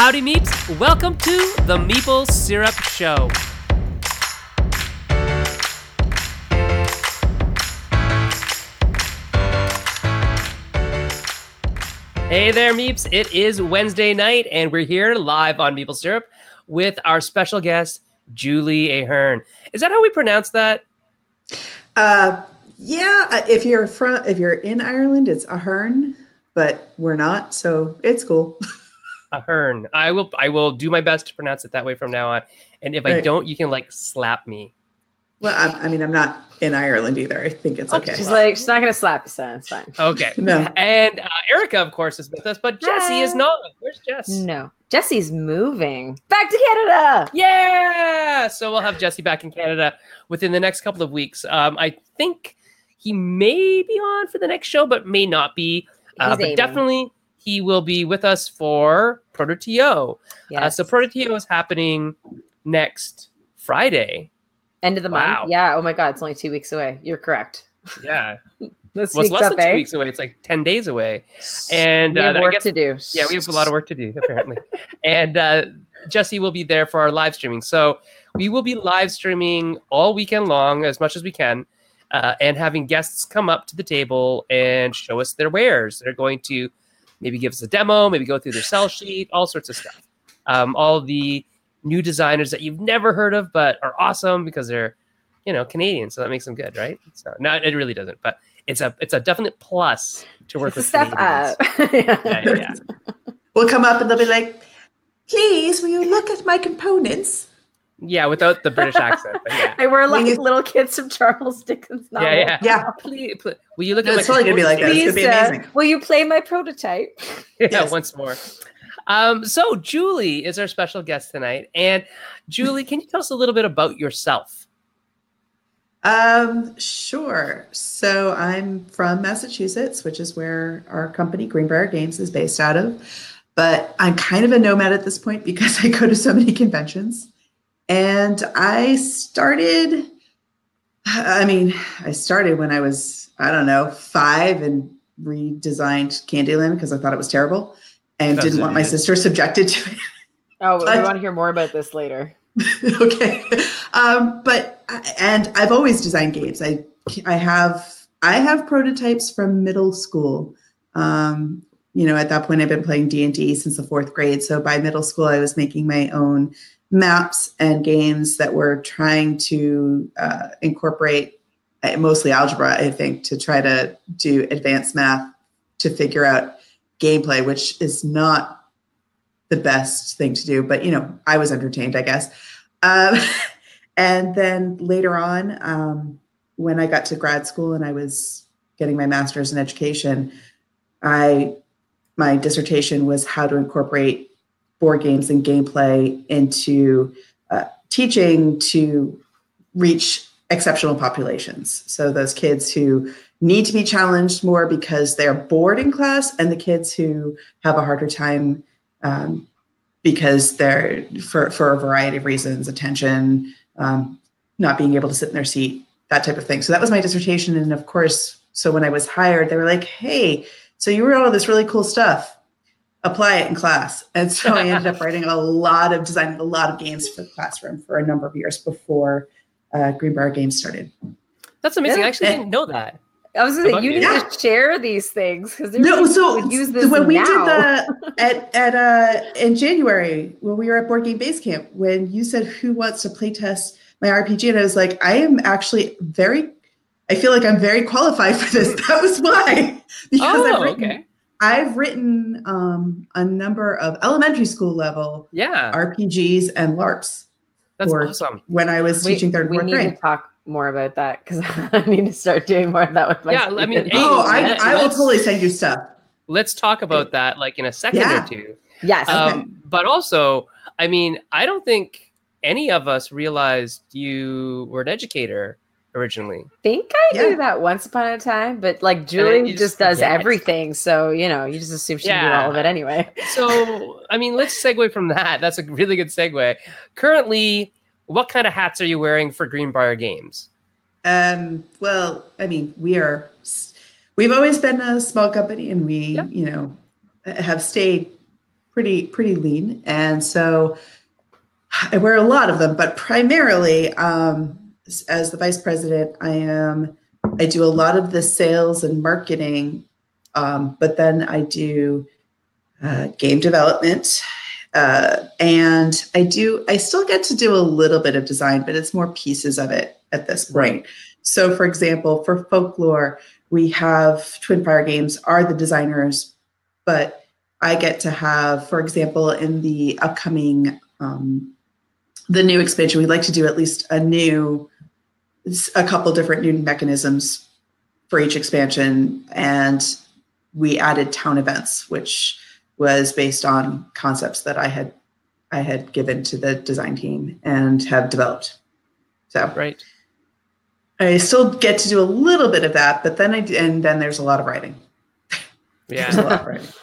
Howdy, Meeps. Welcome to the Meeple Syrup Show. Hey there, Meeps. It is Wednesday night, and we're here live on Meeple Syrup with our special guest, Julie Ahern. Is that how we pronounce that? Uh, yeah. uh, If you're from, if you're in Ireland, it's Ahern, but we're not, so it's cool. Ahern. I will. I will do my best to pronounce it that way from now on. And if I don't, you can like slap me. Well, I, I mean, I'm not in Ireland either. I think it's okay. She's like, she's not gonna slap you, Sen. It's fine. Okay. No. And uh, Erica, of course, is with us, but Jesse is Hi. not. Where's Jess? No, Jesse's moving back to Canada. Yeah. So we'll have Jesse back in Canada within the next couple of weeks. Um, I think he may be on for the next show, but may not be. Uh, but aiming. definitely he will be with us for Proto TO. Uh, so Proto TO is happening next Friday. End of the Wow. month. Yeah. Oh my God, it's only two weeks away. You're correct. Yeah. This Well, it's less up, than two eh? weeks away. It's like 10 days away. And we have uh, work guess to do. Yeah, we have a lot of work to do, apparently. and uh, Jesse will be there for our live streaming. So we will be live streaming all weekend long as much as we can uh, and having guests come up to the table and show us their wares. They're going to maybe give us a demo, maybe go through their sell sheet, all sorts of stuff. Um, all the new designers that you've never heard of but are awesome because they're you know Canadian, so that makes them good, right? So no, it really doesn't, but it's a it's a definite plus to work It's with a step Canadians. up. Yeah, yeah, yeah. We'll come up and they'll be like, "Please, will you look at my components?" Yeah, without the British accent. But yeah. They were like you- little kids from Charles Dickens novel. Yeah, yeah. Yeah. Please, please, will you look No, at it's my totally gonna be like that. It's gonna be Please, uh, will you play my prototype? Yeah, Yes. once more. Um, so Julie is our special guest tonight, and Julie, can you tell us a little bit about yourself? Um, sure. So I'm from Massachusetts, which is where our company Greenbrier Games is based out of. But I'm kind of a nomad at this point because I go to so many conventions. And I started, I mean, I started when I was, I don't know, five and redesigned Candyland because I thought it was terrible and Sounds didn't want my sister subjected to it. Oh, we want to hear more about this later. okay. Um but and i've always designed games. I i have i have prototypes from middle school. Um you know at that point i've been playing d&d since the fourth grade. So by middle school i was making my own maps and games that were trying to uh, incorporate uh, mostly algebra i think to try to do advanced math to figure out gameplay which is not the best thing to do but you know i was entertained i guess. Um, and then later on um, when i got to grad school and i was getting my master's in education i my dissertation was how to incorporate board games and gameplay into uh, teaching to reach exceptional populations. So those kids who need to be challenged more because they're bored in class and the kids who have a harder time um, because they're for for a variety of reasons attention um, not being able to sit in their seat that type of thing. So that was my dissertation. And of course so when i was hired they were like hey so you wrote all this really cool stuff apply it in class and so i ended up writing a lot of designing a lot of games for the classroom for a number of years before uh, greenbrier games started That's amazing. Yeah. I actually didn't know that. I was gonna say you you. need Yeah. to share these things because no so would use this when we now. did the at at uh in january when we were at board game base camp when you said who wants to play test my rpg and i was like i am actually very i feel like i'm very qualified for this that was why because Oh, i've written okay. I've written um a number of elementary school level Yeah, rpgs and larps that's awesome. when i was we, teaching third and we need to talk more about that because I need to start doing more of that with my. Yeah, I mean, hey, oh i i will totally send you stuff Let's talk about that like in a second Yeah. or two. yes. Okay. Um, but also, I mean, I don't think any of us realized you were an educator originally. think I Yeah. knew that once upon a time, but like Julie just, just does forget. everything, so you know you just assume she can do all of it anyway. So, I mean, let's segue from that. That's a really good segue. Currently, what kind of hats are you wearing for Greenbrier Games? Um, well, I mean, we are, we've always been a small company and we, Yeah. you know, have stayed pretty pretty lean, and so I wear a lot of them. But primarily, um, as the vice president, I am I do a lot of the sales and marketing, um, but then I do uh, game development. Uh, and I do, I still get to do a little bit of design, but it's more pieces of it at this point. So, for example, for folklore, we have Twin Fire Games are the designers, but I get to have, for example, in the upcoming um, the new expansion, we'd like to do at least a new, a couple different new mechanisms for each expansion, and we added town events, which was based on concepts that I had I had given to the design team and have developed. So Right. I still get to do a little bit of that, but then I and then there's a lot of writing. There's a Yeah. lot of writing.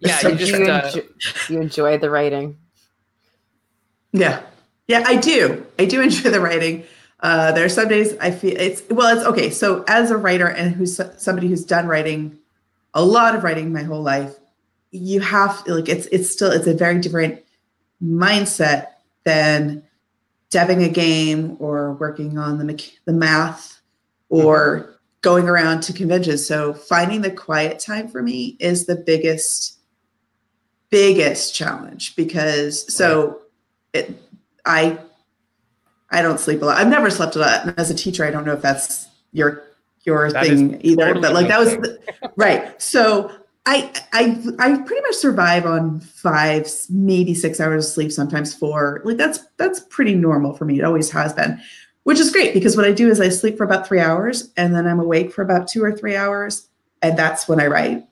Yeah. So You just, you, uh, enjoy, you enjoy the writing? Yeah, yeah, I do. I do enjoy the writing. Uh, there are some days I feel it's well. It's okay. So as a writer and who's somebody who's done writing, a lot of writing my whole life, you have like it's it's still it's a very different mindset than deving a game or working on the the math or going around to conventions. So finding the quiet time for me is the biggest biggest challenge because so it I I don't sleep a lot. I've never slept a lot. And as a teacher, I don't know if that's your your That thing either. totally but like that was the- right. So I I I pretty much survive on five, maybe six hours of sleep, sometimes four. Like that's that's pretty normal for me. It always has been, which is great because what I do is I sleep for about three hours and then I'm awake for about two or three hours, and that's when I write,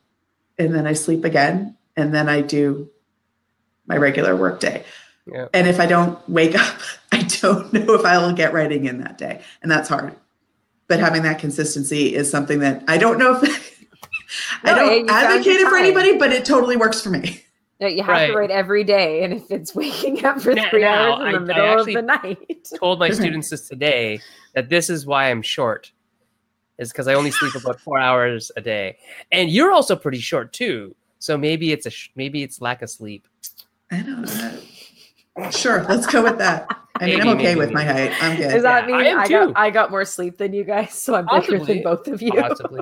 and then I sleep again, and then I do my regular work day. Yeah. And if I don't wake up, I don't know if I will get writing in that day, and that's hard. But having that consistency is something that I don't know if I don't advocate it for anybody, but it totally works for me. No, you have Right. to write every day, and if it's waking up for Now- three now, hours in the I- I middle actually- of the night, told my students this today that this is why I'm short, is because I only sleep about four hours a day, and you're also pretty short too. So maybe it's a sh- maybe it's lack of sleep. I don't know. Sure, let's go with that. I mean, I'm okay maybe, with my maybe. height. I'm good. does that Yeah, I mean am I, got I got more sleep than you guys? So I'm bigger Possibly. than both of you. Possibly.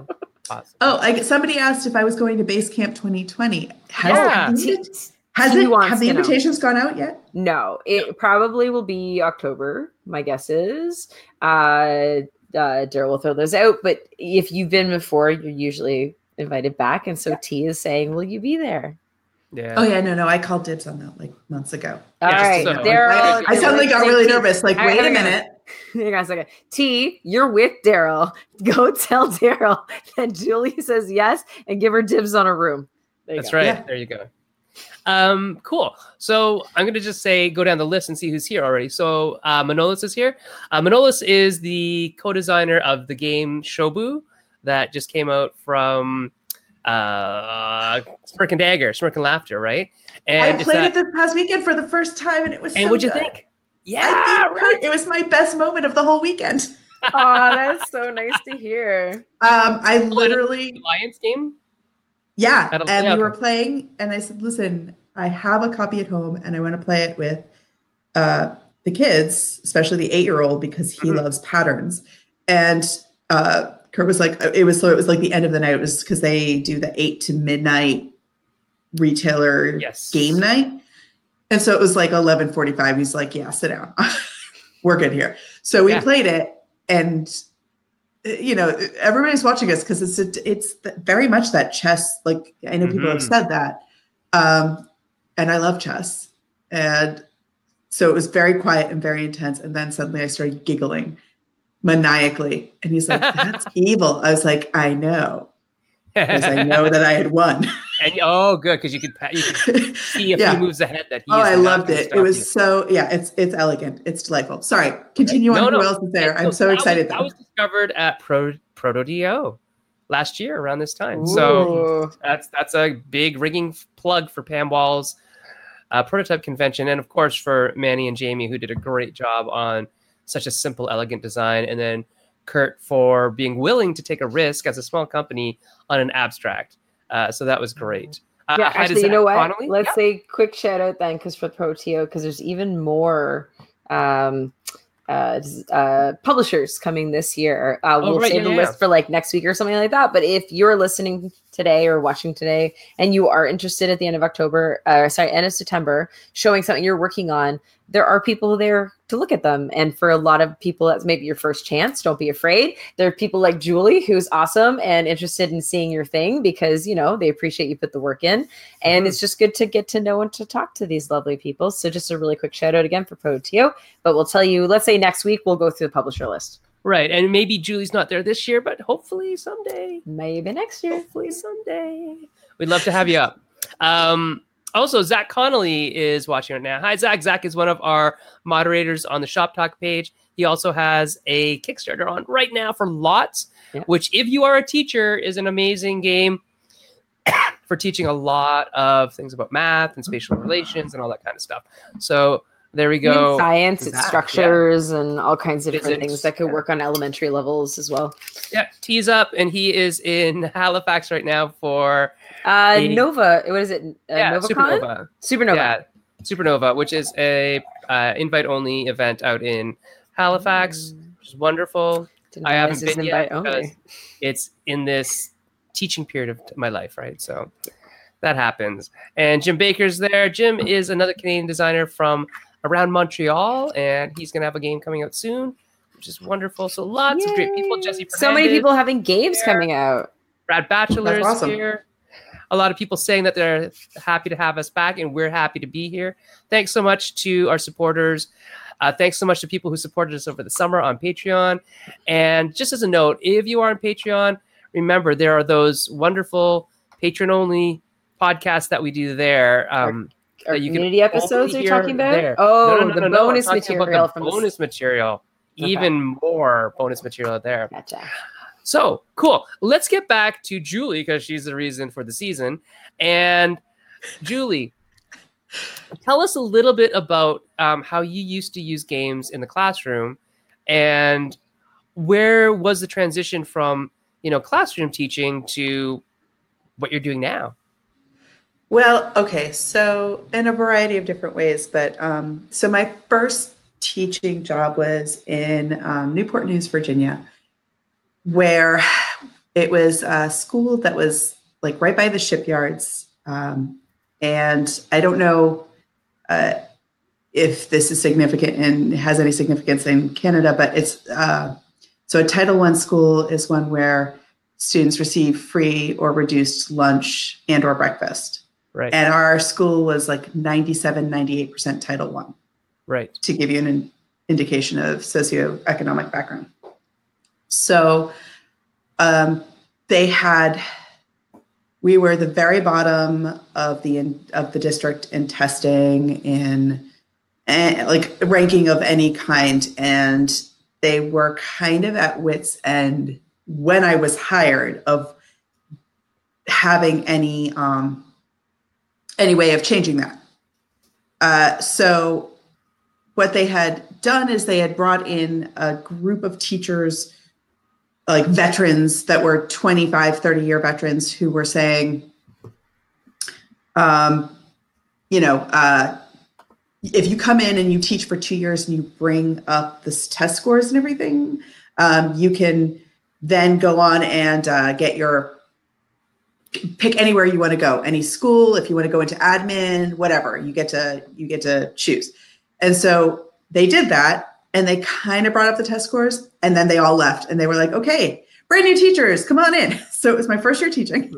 Possibly. Oh, I, somebody asked if I was going to Base Camp 2020. Has, Yeah. it, has it wants have the to know. invitations gone out yet? No, it probably will be October. My guess is. Uh, uh, Daryl will throw those out, but if you've been before, you're usually invited back. And so T is saying, "Will you be there?" Yeah. Oh yeah, no, no. I called dibs on that like months ago. All just right, so- Daryl. I, I suddenly got really T- nervous. Like, All right, wait a minute. Hang on a second. T, you're with Daryl. Go tell Daryl that Julie says yes and give her dibs on a room. That's go. right. Yeah. There you go. Um, cool. So I'm gonna just say go down the list and see who's here already. So uh, Manolis is here. Uh, Manolis is the co-designer of the game Shobu that just came out from uh, Smirk and Dagger, Smirk and Laughter, right? And I played that- it this past weekend for the first time, and it was. and so what'd you good. think? Yeah, I think right. it was my best moment of the whole weekend. Oh, that's so nice to hear. Um, I literally, Alliance game. yeah, and yeah, we were playing, and I said, "Listen, I have a copy at home, and I want to play it with uh, the kids, especially the eight-year-old, because he Mhm. loves patterns." And uh, Curt was like, "It was so it was like the end of the night. It was because they do the eight to midnight retailer Yes. game night." And so it was like 11:45. He's like, "Yeah, sit down. We're good here." So we Yeah. played it, and you know everybody's watching us because it's a, it's very much that chess. Like I know people have Mhm. said that, um, and I love chess, and so it was very quiet and very intense. And then suddenly I started giggling maniacally, and he's like, "That's evil." I was like, "I know." Because I know that I had won. and oh, good because you could you could see a Yeah. few moves ahead that he. Oh, I loved it. It was you. so yeah. It's it's elegant. It's delightful. Sorry, continue No, on. no. Who else is there? And I'm so that excited. Was, that was discovered at Pro ProtoTO last year around this time. So that's that's a big ringing plug for Pam Wall's uh, prototype convention, and of course for Manny and Jamie who did a great job on such a simple, elegant design, and then Curt for being willing to take a risk as a small company on an abstract. Uh, so that was great. Uh, yeah, actually, you know what? Connolly. Let's Yeah. say quick shout out then, because for ProTO, because there's even more um, uh, uh, publishers coming this year. Uh, Oh, we'll right, save yeah, the yeah. list for like next week or something like that. But if you're listening today or watching today, and you are interested at the end of October, uh, sorry, end of September, showing something you're working on, there are people there to look at them. And for a lot of people, that's maybe your first chance. Don't be afraid. There are people like Julie, who's awesome and interested in seeing your thing because you know they appreciate you put the work in and Mhm. it's just good to get to know and to talk to these lovely people so just a really quick shout out again for ProTO but we'll tell you let's say next week we'll go through the publisher list Right, and maybe Julie's not there this year, but hopefully someday. maybe next year Hopefully someday. We'd love to have you up. Um, also, Zach Connolly is watching right now. Hi, Zach. Zach is one of our moderators on the Shop Talk page. He also has a Kickstarter on right now for Lots, Yeah. which, if you are a teacher, is an amazing game for teaching a lot of things about math and spatial relations and all that kind of stuff. So there we go. science Zach, it's yeah. structures and all kinds of different Physics, things that could yeah. work on elementary levels as well Yeah, tease up, and he is in Halifax right now for uh nova what is it uh, yeah, NovaCon? Supernova. supernova Yeah, Supernova, which is a uh, invite-only event out in Halifax, which is wonderful. I haven't realize it was been yet because it's in this teaching period of my life, right? So that happens. And Jim Baker's there. Jim is another Canadian designer from around Montreal, and he's gonna have a game coming out soon, which is wonderful. So lots of great people. Yay. Jesse, so many people having games there. coming out Brad Batchelor That's is awesome. here. A lot of people saying that they're happy to have us back, and we're happy to be here. Thanks so much to our supporters. Uh, thanks so much to people who supported us over the summer on Patreon. And just as a note, if you are on Patreon, remember there are those wonderful patron only podcasts that we do there. Um, our that you community episodes you're talking about there. oh No, no, no, the bonus the material from the bonus material, Okay. even more bonus material there. Gotcha. So cool. Let's get back to Julie because she's the reason for the season. And Julie, tell us a little bit about um, how you used to use games in the classroom, and where was the transition from you know classroom teaching to what you're doing now? Well, okay, so in a variety of different ways, but um, so my first teaching job was in um, Newport News, Virginia, where it was a school that was like right by the shipyards. Um, and I don't know uh, if this is significant and has any significance in Canada, but it's uh, so a Title One school is one where students receive free or reduced lunch and or breakfast Right. and our school was like 97 98% title one right. to give you an in- indication of socioeconomic background so um, they had we were the very bottom of the in, of the district in testing in and like ranking of any kind and they were kind of at wits end when i was hired of having any um, any way of changing that. Uh, so, what they had done is they had brought in a group of teachers, like veterans that were 25, 30 year veterans who were saying, um, you know, uh, if you come in and you teach for two years and you bring up the test scores and everything, um, you can then go on and uh, get your pick anywhere you want to go any school if you want to go into admin whatever you get to you get to choose and so they did that and they kind of brought up the test scores and then they all left and they were like okay brand new teachers come on in so it was my first year teaching.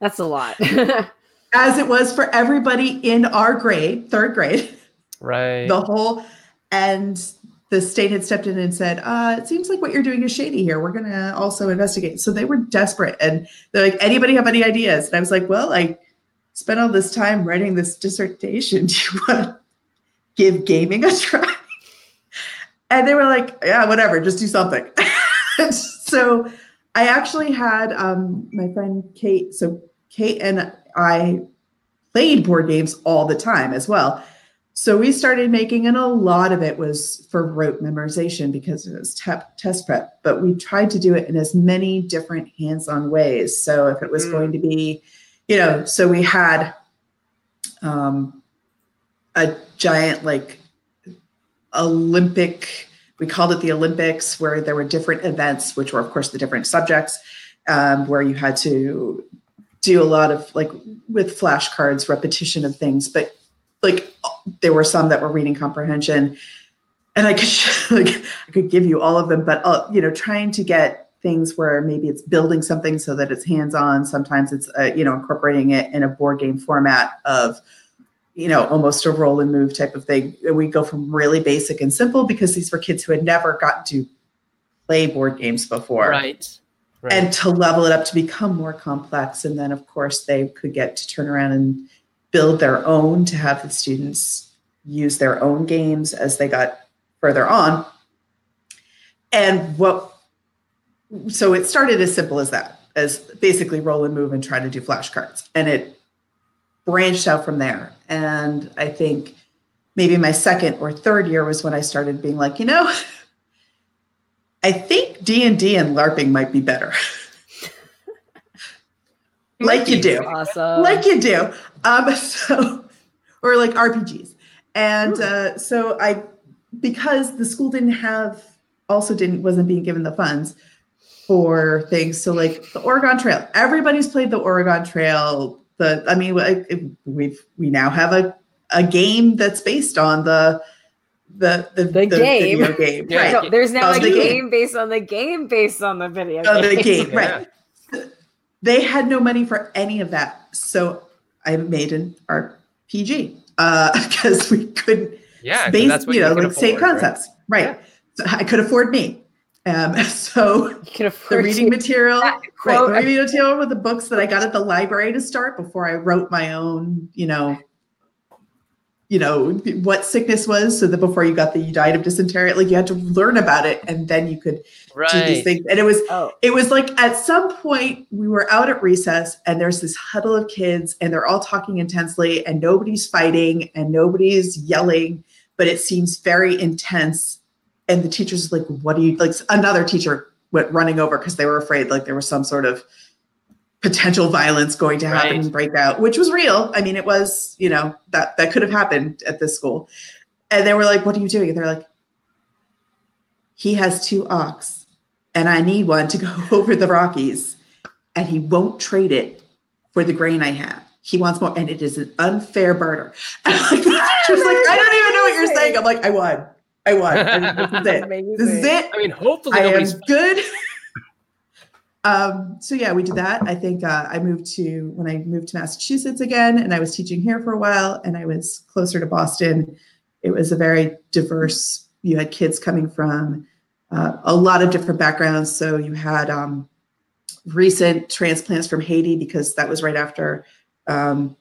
That's a lot. as it was for everybody in our grade third grade Right. the whole and the state had stepped in and said uh, it seems like what you're doing is shady here. We're going to also investigate. So they were desperate and they're like anybody have any ideas? And i was like well i spent all this time writing this dissertation. Do you want to give gaming a try? And they were like yeah whatever just do something. So i actually had um, my friend kate so kate and i played board games all the time as well so we started making, and a lot of it was for rote memorization because it was te- test prep. But we tried to do it in as many different hands-on ways. So if it was Mm. going to be, you know, so we had um, a giant like Olympic. We called it the Olympics, where there were different events, which were of course the different subjects, um, where you had to do a lot of like with flashcards, repetition of things, but like there were some that were reading comprehension and I could like I could give you all of them, but uh, you know, trying to get things where maybe it's building something so that it's hands-on. Sometimes it's uh, you know incorporating it in a board game format of you know almost a roll and move type of thing. We go from really basic and simple because these were kids who had never gotten to play board games before, Right. Right. and to level it up to become more complex. And then of course they could get to turn around and build their own to have the students use their own games as they got further on. And what, so it started as simple as that, as basically roll and move and try to do flashcards. And it branched out from there. And I think maybe my second or third year was when I started being like, you know, I think D and D and LARPing might be better. like you do Awesome. like you do. Um, so, or like RPGs. And uh, so I, because the school didn't have, also didn't, wasn't being given the funds for things. So like the Oregon Trail, everybody's played the Oregon Trail. The, I mean, we've, we now have a, a game that's based on the, the, the, The game. video game. Yeah. Right. No, there's now Of a the game. game based on the game based on the video Of the game. game. Right. They had no money for any of that. So I made an RPG because we couldn't yeah. 'cause base, that's what you know, can like same afford, right? concepts. Right. So I could afford me. Um, so You can the reading to- material, that right, the quote- reading material were the books that I got at the library to start before I wrote my own, you know, you know, what sickness was so that before you got the you died of dysentery, like you had to learn about it and then you could do these things. And it was Oh, it was like at some point we were out at recess and there's this huddle of kids and they're all talking intensely and nobody's fighting and nobody's yelling but it seems very intense. And the teacher's like what do you like another teacher went running over because they were afraid like there was some sort of potential violence going to happen Right. and break out which was real i mean it was you know that that could have happened at this school and they were like what are you doing and they're like he has two ox and I need one to go over the Rockies, and he won't trade it for the grain I have. He wants more, and it is an unfair barter. And I'm like, she was like, I don't even know what you're saying. I'm like, I won. I won. And this is it. This is it. I mean, hopefully I am good. Um, so yeah, we did that. I think uh, I moved to when I moved to Massachusetts again, and I was teaching here for a while, and I was closer to Boston. It was a very diverse. You had kids coming from uh, a lot of different backgrounds. So you had um, recent transplants from Haiti because that was right after um,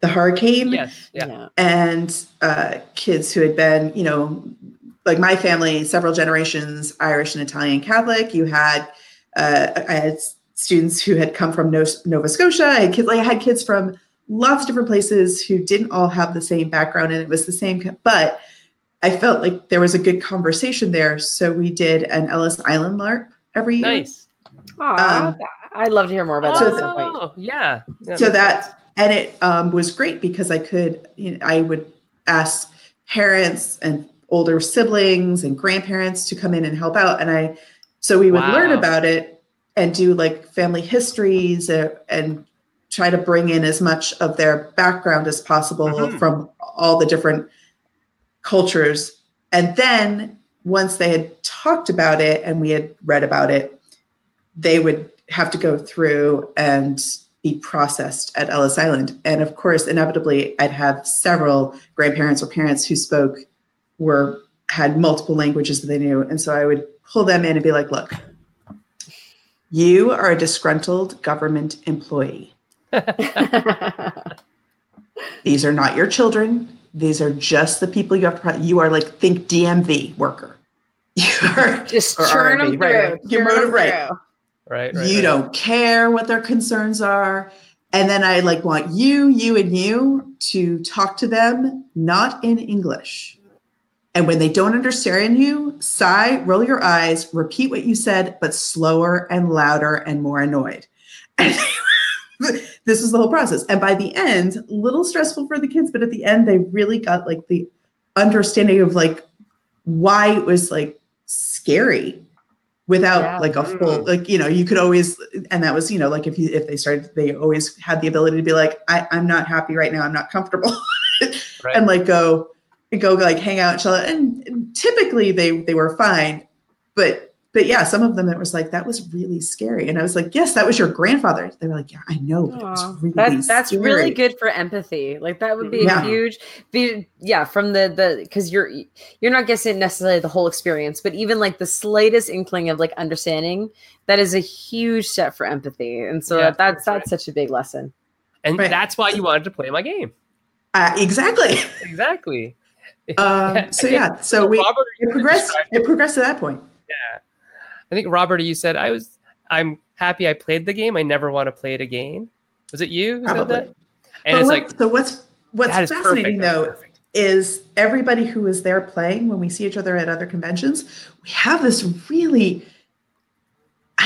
the hurricane Yes. Yeah. Yeah. and uh, kids who had been, you know, like my family, several generations Irish and Italian Catholic. You had, uh, I had students who had come from Nova Scotia. I had kids, like I had kids from lots of different places who didn't all have the same background, and it was the same. But I felt like there was a good conversation there, so we did an Ellis Island LARP every year. Nice. Aw, Um, I'd love to hear more about so that. the- at some point. Oh, yeah. Yeah, so that sense. and it um, was great because I could, you know, I would ask parents and older siblings and grandparents to come in and help out, and I, so we would learn about it and do like family histories uh, and try to bring in as much of their background as possible Mhm. from all the different cultures, and then once they had talked about it and we had read about it, they would have to go through and be processed at Ellis Island. And of course, inevitably, I'd have several grandparents or parents who spoke, were had multiple languages that they knew. And so I would pull them in and be like, look, you are a disgruntled government employee. These are not your children. These are just the people you have to, you are like, think DMV worker. You are Just Or churn them R&B, right, through. right. You're churn 'em motive- right. Right. right you right. don't care what their concerns are and then i like want you you and you to talk to them not in english and when they don't understand you sigh roll your eyes repeat what you said but slower and louder and more annoyed and this was the whole process. And by the end, a little stressful for the kids, but at the end, they really got like the understanding of like why it was like scary without Yeah. like a full Mm. like you know you could always and that was you know like if you if they started they always had the ability to be like I, i'm not happy right now i'm not comfortable Right. and like go go like hang out and chill out. And, and typically they they were fine but but yeah some of them it was like that was really scary and i was like yes that was your grandfather they were like yeah i know but it was really That, that's really good for empathy. Like that would be Yeah. a huge, be, yeah. From the the because you're you're not guessing necessarily the whole experience, but even like the slightest inkling of like understanding that is a huge step for empathy, and so Yeah, that, that's that's right. such a big lesson. and Right. that's why you wanted to play my game. uh, exactly Exactly. um, so yeah so we Robert, it progressed it progressed to that point Yeah. I think Robert, you said I was. I'm happy I played the game. I never want to play it again. Was it you who said that? And But it's what- like so what's what's fascinating perfect. Though is everybody who is there playing when we see each other at other conventions we have this really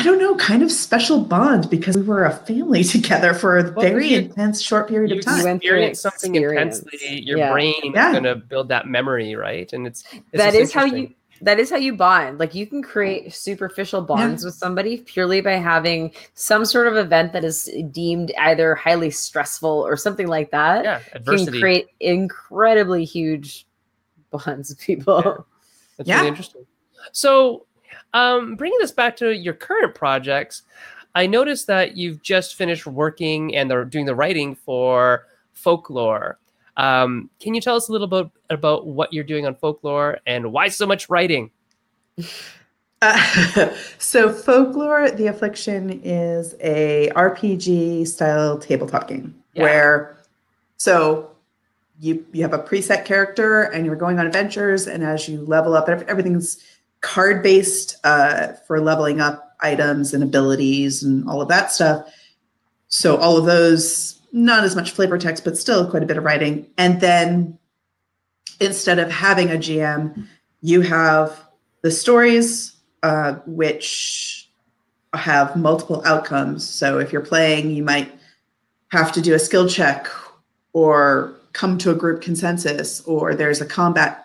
don't know kind of special bond because we were a family together for a Well, very you- intense short period You of time went through an experience something experience. intensely. Your Yeah. brain Yeah. is going to build that memory, right? And it's, it's that just is how you that is how you bond like you can create superficial bonds with somebody purely by having some sort of event that is deemed either highly stressful or something like that yeah adversity can create incredibly huge bonds with people Yeah. That's Yeah. really interesting. So, um, bringing this back to your current projects, I noticed that you've just finished working and they're doing the writing for folklore. Um, can you tell us a little bit about what you're doing on folklore and why so much writing? Uh, so folklore the affliction is a rpg style tabletop game Yeah. where so you you have a preset character and you're going on adventures and as you level up everything's card based uh, for leveling up items and abilities and all of that stuff. So all of those not as much flavor text but still quite a bit of writing. And then instead of having a gm you have the stories uh, which have multiple outcomes. So if you're playing you might have to do a skill check or come to a group consensus or there's a combat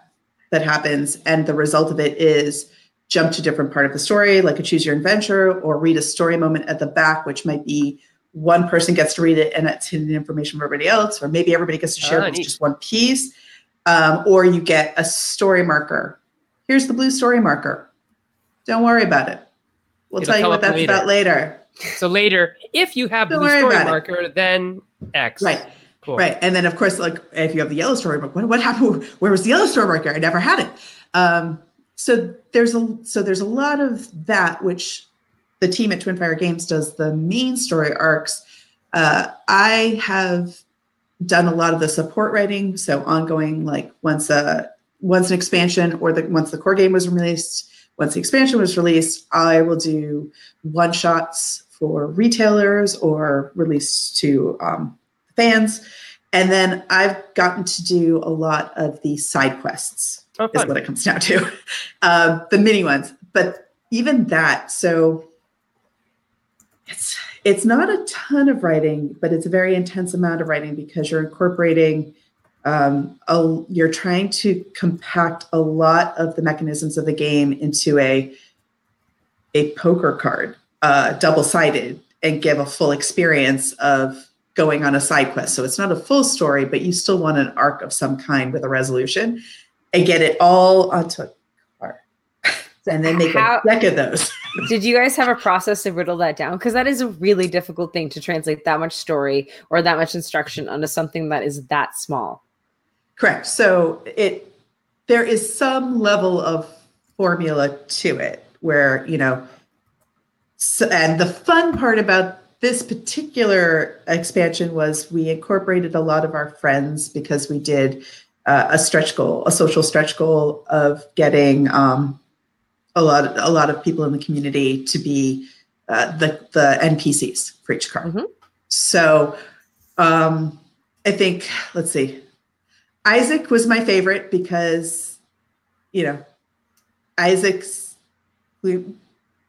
that happens and the result of it is jump to a different part of the story like a choose your adventure or read a story moment at the back which might be one person gets to read it and it's hidden information from everybody else or maybe everybody gets to share Ah, but it's neat. just one piece um, or you get a story marker here's the blue story marker don't worry about it we'll It'll tell you what that's later. about later So later, if you have Don't blue story about it. marker, then X. right Cool. Right. And then of course, like if you have the yellow storybook, what, what happened? Where was the yellow storybook? I never had it. Um, so there's a so there's a lot of that which the team at Twin Fire Games does the main story arcs. Uh, I have done a lot of the support writing, so ongoing like once a once an expansion or the once the core game was released, once the expansion was released, I will do one shots for retailers or release to um, fans. And then I've gotten to do a lot of the side quests, Oh, is what it comes down to. Um, the mini ones. But even that, so it's it's not a ton of writing, but it's a very intense amount of writing because you're incorporating um, a, you're trying to compact a lot of the mechanisms of the game into a a poker card, uh, double sided, and give a full experience of going on a side quest. So it's not a full story, but you still want an arc of some kind with a resolution, and get it all onto a card, and then make How- a deck of those. Did you guys have a process to whittle that down? Because that is a really difficult thing to translate that much story or that much instruction onto something that is that small. Correct. So it there is some level of formula to it where, you know, so, and the fun part about this particular expansion was we incorporated a lot of our friends because we did uh, a stretch goal, a social stretch goal of getting um, a lot of, a lot of people in the community to be uh, the the NPCs for each card. Mhm. So um, I think let's see. Isaac was my favorite because, you know, Isaac's we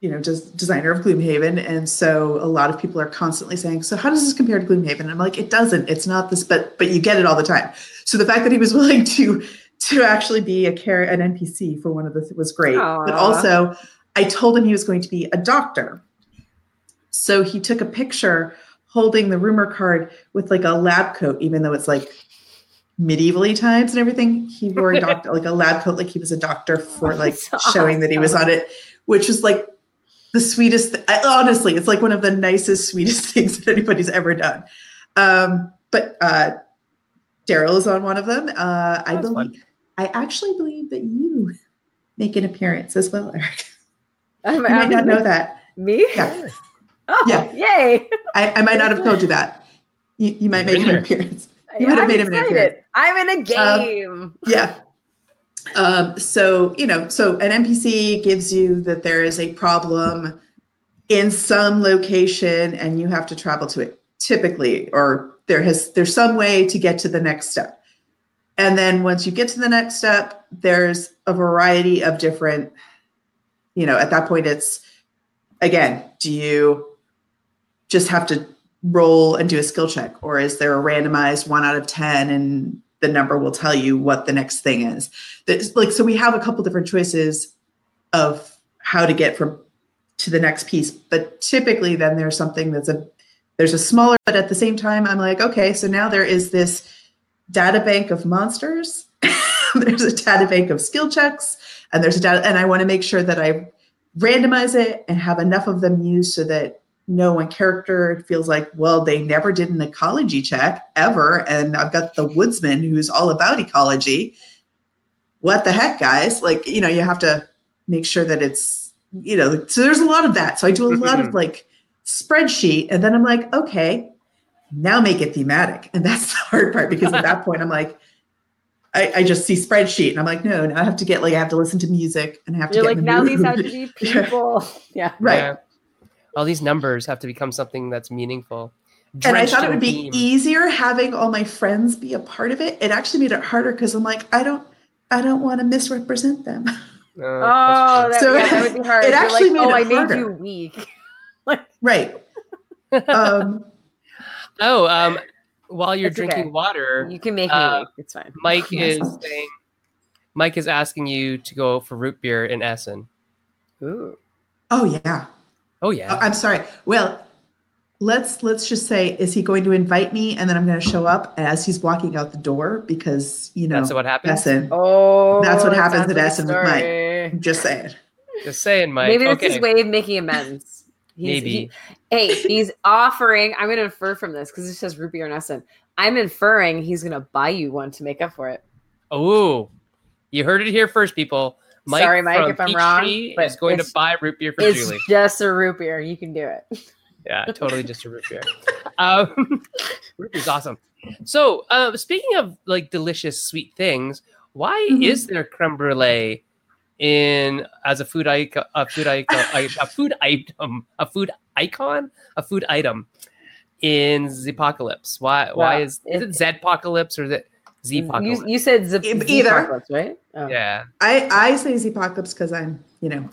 you know, just designer of Gloomhaven, and so a lot of people are constantly saying, "So how does this compare to Gloomhaven?" And I'm like, "It doesn't. It's not this, but but you get it all the time." So the fact that he was willing to to actually be a care an NPC for one of the was great, but also I told him he was going to be a doctor. So he took a picture holding the rumor card with like a lab coat, even though it's like medievally times and everything. He wore a doctor like a lab coat, like he was a doctor for like That's showing that he was on it, which was like the sweetest. I, honestly, it's like one of the nicest, sweetest things that anybody's ever done. Um, but uh, Daryl is on one of them. Uh, I believe. fun. I actually believe that you make an appearance as well, Eric. I'm, You might not know that. Me? Yeah. Oh, Yeah. yay. I, I might not have told you that. You, you might make an appearance. You might have I'm made an appearance. I'm in a Um, game. Yeah. Um, so, you know, so an NPC gives you that there is a problem in some location and you have to travel to it typically, or there has, there's some way to get to the next step. And then once you get to the next step, there's a variety of different, you know, at that point it's, again, do you just have to roll and do a skill check or is there a randomized one out of 10 and the number will tell you what the next thing is. There's, like so we have a couple different choices of how to get from to the next piece but typically then there's something that's a there's a smaller but at the same time i'm like okay so now there is this data bank of monsters there's a data bank of skill checks and there's a data and i want to make sure that i randomize it and have enough of them used so that no one character feels like, well, they never did an ecology check ever. And I've got the woodsman who's all about ecology. What the heck, guys? Like, you know, you have to make sure that it's, you know, so there's a lot of that. So I do a lot of like spreadsheet. And then I'm like, okay, now make it thematic. And that's the hard part because at that point I'm like, I, I just see spreadsheet and I'm like, no, now I have to get like I have to listen to music and I have to You're get like, in the now these have to be Yeah. people. Yeah. right. Yeah. All these numbers have to become something that's meaningful. and I thought it would be theme. easier having all my friends be a part of it. It actually made it harder because I'm like, I don't, I don't want to misrepresent them. Uh, Oh, that, So yeah, that would be hard. it You're actually like, made oh, it I made you weak. like, right. Um, oh, um, while you're It's okay. drinking water, You can make Uh, me weak. It's fine. Mike is saying, Mike is asking you to go for root beer in Essen. Ooh. oh yeah. Oh Oh, yeah, oh, I'm sorry. Well, let's let's just say, is he going to invite me and then I'm going to show up as he's walking out the door because you know that's what happens. Essen. Oh, That's what happens sounds at like a Essen with Mike. just saying. Just saying, Mike. Maybe that's his way of making amends. He's, maybe. he- hey, he's offering. I'm going to infer from this because it says root or and Essen. I'm inferring he's going to buy you one to make up for it. Oh, you heard it here first, people. Mike Sorry, Mike, if I'm wrong, but is going to buy root beer for It's Julie. just a root beer. You can do it. Yeah, totally just a root beer. Um, root beer's awesome. So, uh, speaking of like delicious sweet things, why Mhm. is there creme brulee in as a food icon, a food icon, a, food item, a food icon, a food item in the apocalypse? Why? why Well, is is it it- Z apocalypse or is it Z You, apocalypse? you said zip, either. Right? Oh. Yeah, I I say Zpocalypse because I'm you know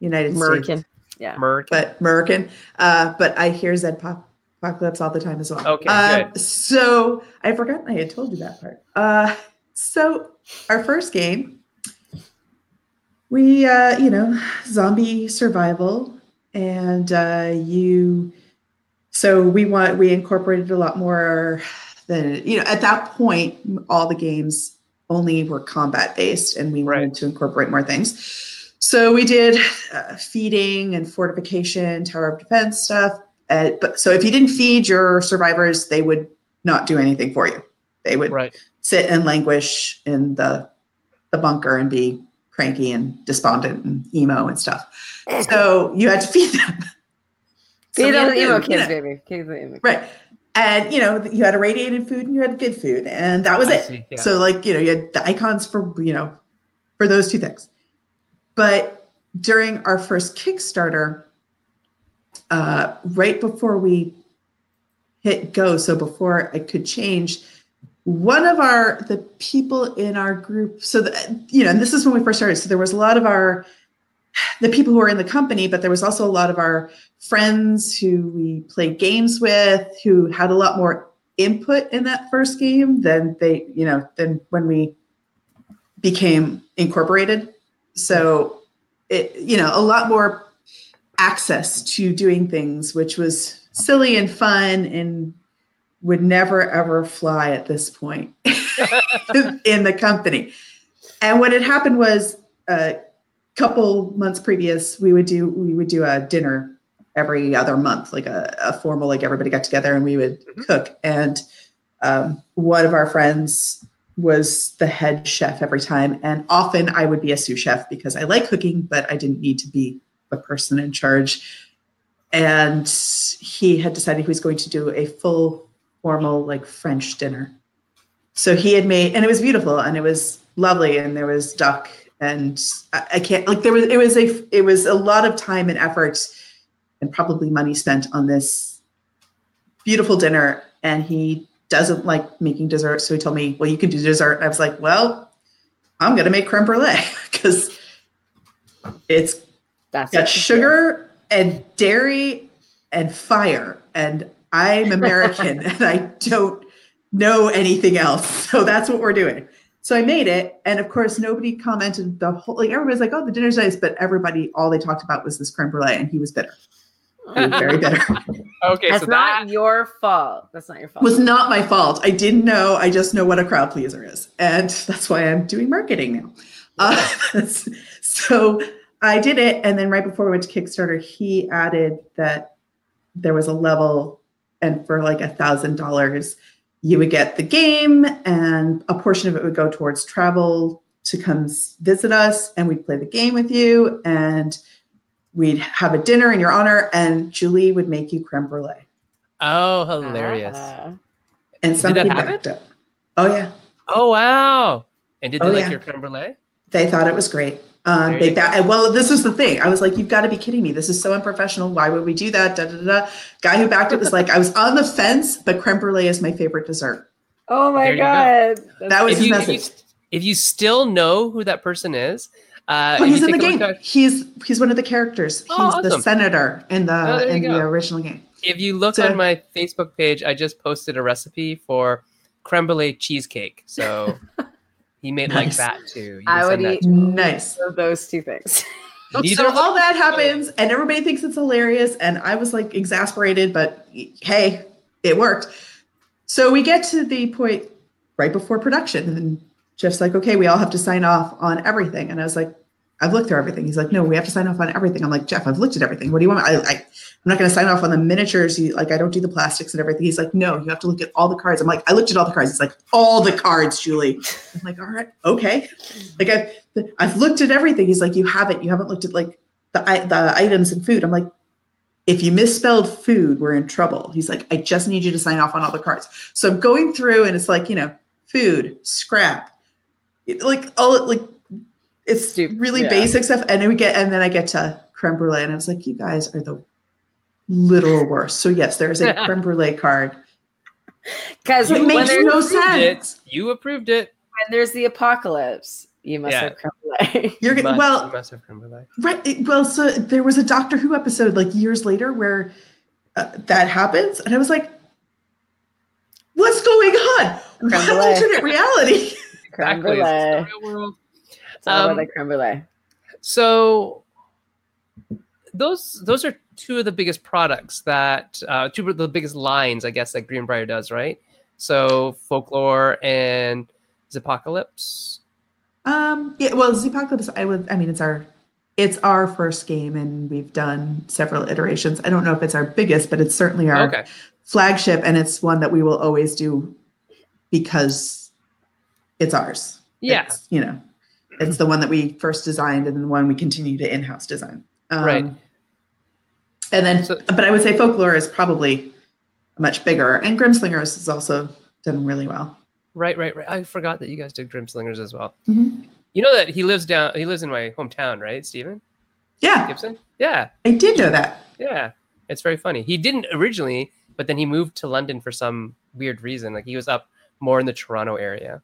United States. American. Yeah. Merc. but American. Uh, but I hear Zed Pop- Apocalypse all the time as well. Okay, Uh, good. So I forgot I had told you that part. Uh, so our first game, we uh, you know zombie survival, and uh, you. So we want we incorporated a lot more than you know at that point all the games only were combat based and we wanted Right. to incorporate more things so we did uh, feeding and fortification tower of defense stuff uh, but so if you didn't feed your survivors they would not do anything for you they would right. sit and languish in the the bunker and be cranky and despondent and emo and stuff so you had to feed them So Feed we all the emo food, you kids, know. baby. Feed the emo Right. And you know, you had irradiated food and you had good food, and that was I it. see, yeah. So, like, you know, you had the icons for you know, for those two things. But during our first Kickstarter, uh, right before we hit go, so before I could change, one of our the people in our group, so the, you know, and this is when we first started. So there was a lot of our the people who were in the company, but there was also a lot of our friends who we played games with who had a lot more input in that first game than they, you know, than when we became incorporated. So it, you know, a lot more access to doing things, which was silly and fun and would never ever fly at this point in the company. And what had happened was a couple months previous, we would do we would do a dinner every other month, like a, a formal, like everybody got together and we would Mhm. cook. And um, one of our friends was the head chef every time. And often I would be a sous chef because I like cooking, but I didn't need to be the person in charge. And he had decided he was going to do a full formal like French dinner. So he had made, and it was beautiful and it was lovely, and there was duck, and I, I can't like there was it was a it was a lot of time and effort, and probably money spent on this beautiful dinner. And he doesn't like making dessert, so he told me, "Well, you can do dessert." And I was like, "Well, I'm gonna make creme brulee because it's That's got sugar and dairy and fire and i'm american and i don't know anything else. So that's what we're doing. So i made it and of course nobody commented. The whole like everybody's like oh the dinner's nice but everybody all they talked about was this creme brulee and he was bitter very bitter Okay, That's so not that your fault. That's not your fault. was not my fault. I didn't know. I just know what a crowd pleaser is. And that's why i'm doing marketing now. Uh, so I did it, and then right before we went to Kickstarter, he added that there was a level, and for like a thousand dollars, you would get the game, and a portion of it would go towards travel to come visit us, and we'd play the game with you, and we'd have a dinner in your honor, and Julie would make you creme brulee, oh hilarious. Ah. and Did somebody that happen? backed up. Oh yeah, Oh wow! And did they Oh, like yeah. your creme brulee? They thought it was great. Um, they you ba- well, this is the thing. I was like, "You've got to be kidding me! This is so unprofessional. Why would we do that?" Da, da, da, da. Guy who backed it was like, "I was on the fence, but creme brulee is my favorite dessert." Oh my There you go. god. That was If his you, if, you, if you still know who that person is, uh, Oh, he's in the game. at- He's he's one of the characters. He's Oh, the senator in the Oh, there you in the original game. if you look So- on my Facebook page, I just posted a recipe for creme brulee cheesecake. So he made like that too. You I would eat. Nice. of those two things. Neither So all that happens, and everybody thinks it's hilarious, and I was like exasperated, but hey, it worked. So we get to the point right before production, and Jeff's like, "Okay, we all have to sign off on everything," and I was like, "I've looked through everything." He's like, "No, we have to sign off on everything." I'm like, "Jeff, I've looked at everything. What do you want?" I, I I'm not going to sign off on the miniatures. You, like, I don't do the plastics and everything. He's like, "No, you have to look at all the cards." I'm like, "I looked at all the cards." He's like, "All the cards, Julie." I'm like, "All right, okay." Like I've, I've looked at everything. He's like, you haven't. You haven't looked at like the the items and food. I'm like, if you misspelled food, we're in trouble. He's like, I just need you to sign off on all the cards. So I'm going through, and it's like, you know, food, scrap, like all like it's Stupid, really yeah. basic stuff. And then we get, and then I get to creme brulee, and I was like, you guys are the literal worst. So yes, there is a creme brulee card. Because It makes no approved it. sense. You approved it. And there's the apocalypse, you must Yeah. have creme brulee. You're You must- well, you must have creme brulee. Right. it- Well, so there was a Doctor Who episode like years later where uh, that happens, and I was like, "What's going on? Creme What brulee. alternate reality?" creme Exactly. Brulee. world. It's all Um, about the creme brulee. So those those are two of the biggest products that uh, two of the biggest lines, I guess, that Greenbriar does, right? So folklore and Zpocalypse. Um. Yeah. Well, Zpocalypse. I would. I mean, it's our. It's our first game, and we've done several iterations. I don't know if it's our biggest, but it's certainly our Okay. flagship, and it's one that we will always do because it's ours. Yeah. It's, you know, it's the one that we first designed and the one we continue to in-house design. Um, Right. And then, So- but I would say folklore is probably much bigger, and Grimslingers is also done really well. Right, right, right. I forgot that you guys did Grimslingers as well. Mhm. You know that he lives down. He lives in my hometown, right, Stephen Yeah, Gibson? Yeah, I did know that. yeah. It's very funny. He didn't originally, but then he moved to London for some weird reason. Like he was up more in the Toronto area.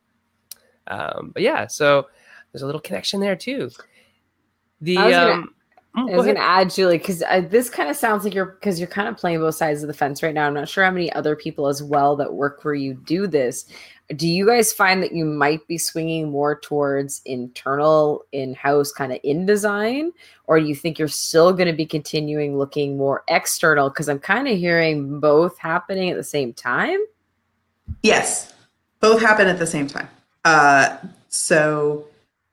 Um, but yeah, so there's a little connection there too. The I was gonna um, Mm, I was gonna add Julie because this kind of sounds like you're because you're kind of playing both sides of the fence right now. I'm not sure how many other people as well that work where you do this. Do you guys find that you might be swinging more towards internal, in-house, kind of in design, or do you think you're still going to be continuing looking more external? Because I'm kind of hearing both happening at the same time. Yes, both happen at the same time. Uh, so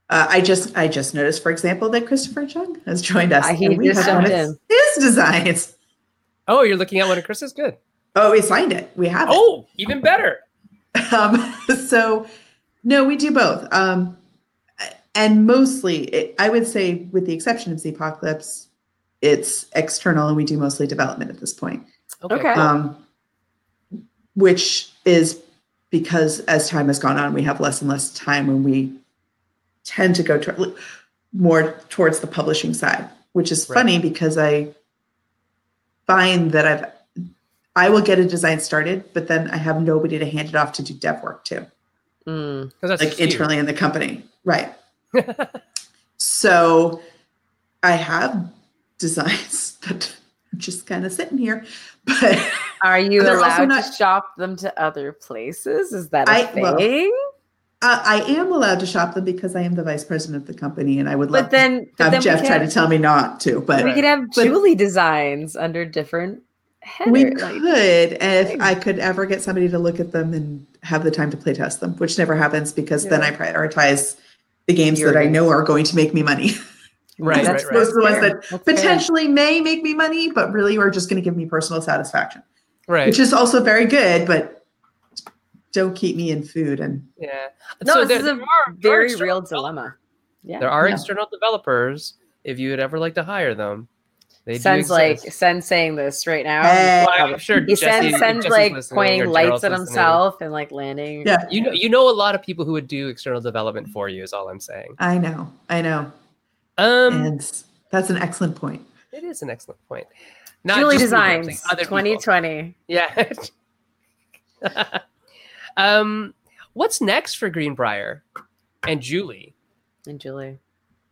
uh, I just I just noticed, for example, that Christopher Chung has joined us. Uh, he and we just have one jumped of his designs. Oh, you're looking at one of Chris's? Good. Oh, we signed it. We have it. Oh, even better. Um, so, no, we do both. Um, and mostly, it, I would say, with the exception of the Zpocalypse, it's external, and we do mostly development at this point. Okay. Um, which is because as time has gone on, we have less and less time when we tend to go to, more towards the publishing side, which is Right. funny because I find that I've I will get a design started, but then I have nobody to hand it off to do dev work to, Mm. That's like just internally in the company. Right. so I have designs that are just kind of sitting here, but Are you allowed not- to shop them to other places? Is that a I- well, thing? Uh, I am allowed to shop them because I am the vice president of the company, and I would love but then, to have then Jeff try could to tell me not to. But we could have But- Julie designs under different we could, and if. I could ever get somebody to look at them and have the time to play test them, which never happens because then I prioritize the games Your that I know are going to make me money. Right, That's right, right. Those are the ones that That's fair. Potentially may make me money, but really are just going to give me personal satisfaction, Right. which is also very good. But don't keep me in food and yeah. No, So this there- is a are- very real dilemma. Yeah. There are Yeah. external developers. If you would ever like to hire them, they Sen's do like exist. Sen's saying this right now. Hey. Well, I'm sure he Jesse, sends if Sen's like pointing lights Gerald's at listening, himself and like landing. yeah, You know, you know a lot of people who would do external development for you. Is all I'm saying. I know, I know, Um, and that's an excellent point. it is an excellent point. Not Julie just me, I'm Designs saying other people. 2020. Yeah. um, what's next for Greenbriar and Julie? And Julie.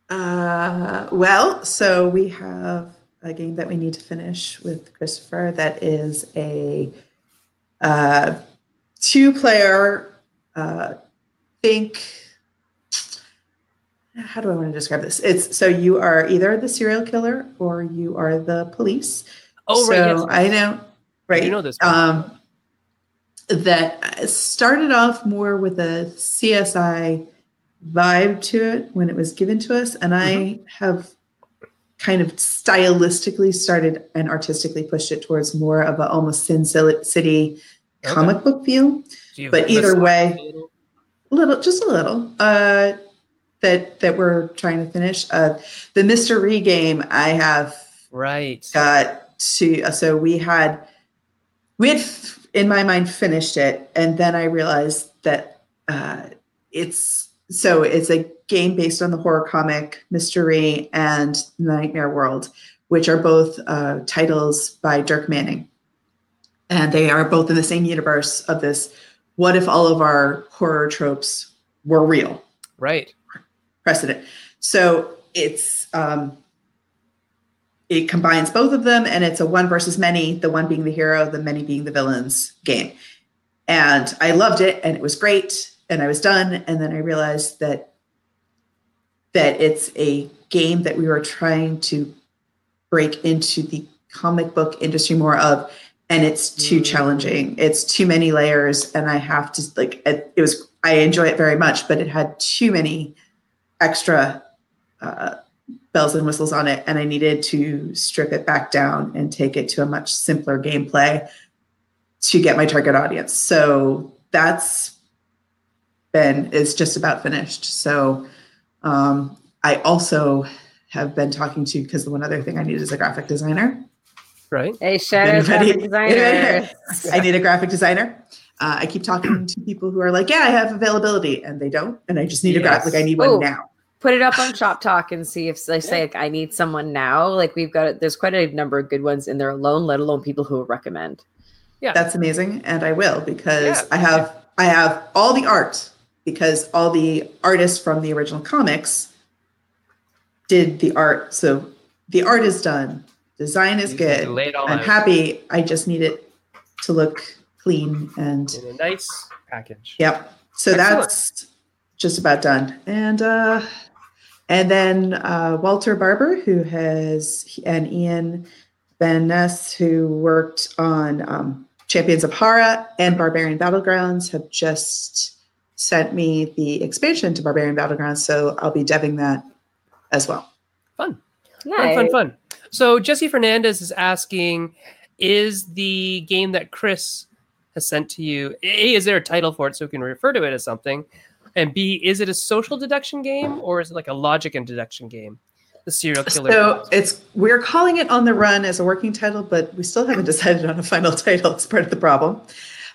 Uh, well, so we have a game that we need to finish with Christopher. That is a uh, two-player. Uh, think. How do I want to describe this? It's so you are either the serial killer or you are the police. Oh, right. So yes. I know, right? You know this. um, that started off more with a CSI vibe to it when it was given to us, and I have kind of stylistically started and artistically pushed it towards more of a almost Sin City Okay. comic book feel. But either way- a little? A little, just a little. Uh, that that we're trying to finish. Uh, the Mr. Rhee game I have Right. got to uh, so we had we had in my mind finished it and then i realized that uh, it's so it's a game based on the horror comic Mr. Rhee and nightmare world which are both uh, titles by dirk manning and they are both in the same universe of this what if all of our horror tropes were real Right. Precedent. So it's um, it combines both of them, and it's a one versus many. The one being the hero, the many being the villains game. And I loved it, and it was great, and I was done. And then I realized that that it's a game that we were trying to break into the comic book industry more of and it's too Mm. challenging it's too many layers and i have to like it, it was i enjoy it very much but it had too many extra uh, bells and whistles on it and i needed to strip it back down and take it to a much simpler gameplay to get my target audience so that's been is just about finished so um, i also have been talking to because the one other thing i need is a graphic designer Right. Hey, shout out graphic designers. I need a graphic designer. Uh, I keep talking to people who are like, "Yeah, I have availability," and they don't. And I just need a graphic. Like, I need one Oh. now. Put it up on Shop Talk and see if they say like, I need someone now. Like we've got there's quite a number of good ones in there alone, let alone people who will recommend. Yeah, that's amazing, and I will because Yeah. I have I have all the art because all the artists from the original comics did the art. So the art is done, design is You just need to good. Lay it all I'm out happy. I just need it to look clean and in a nice package. Yep. So Excellent. that's just about done. And uh and then uh Walter Barber, who has and Ian Van Ness, who worked on um Champions of Hara and Barbarian Battlegrounds, have just sent me the expansion to Barbarian Battlegrounds. So I'll be deving that as well. Fun. Fun, Nice. fun, fun. So Jesse Fernandez is asking, is the game that Chris has sent to you, A, is there a title for it so we can refer to it as something? And B, is it a social deduction game or is it like a logic and deduction game? The serial killer. So it's we're calling it on the run as a working title, but we still haven't decided on a final title. It's part of the problem.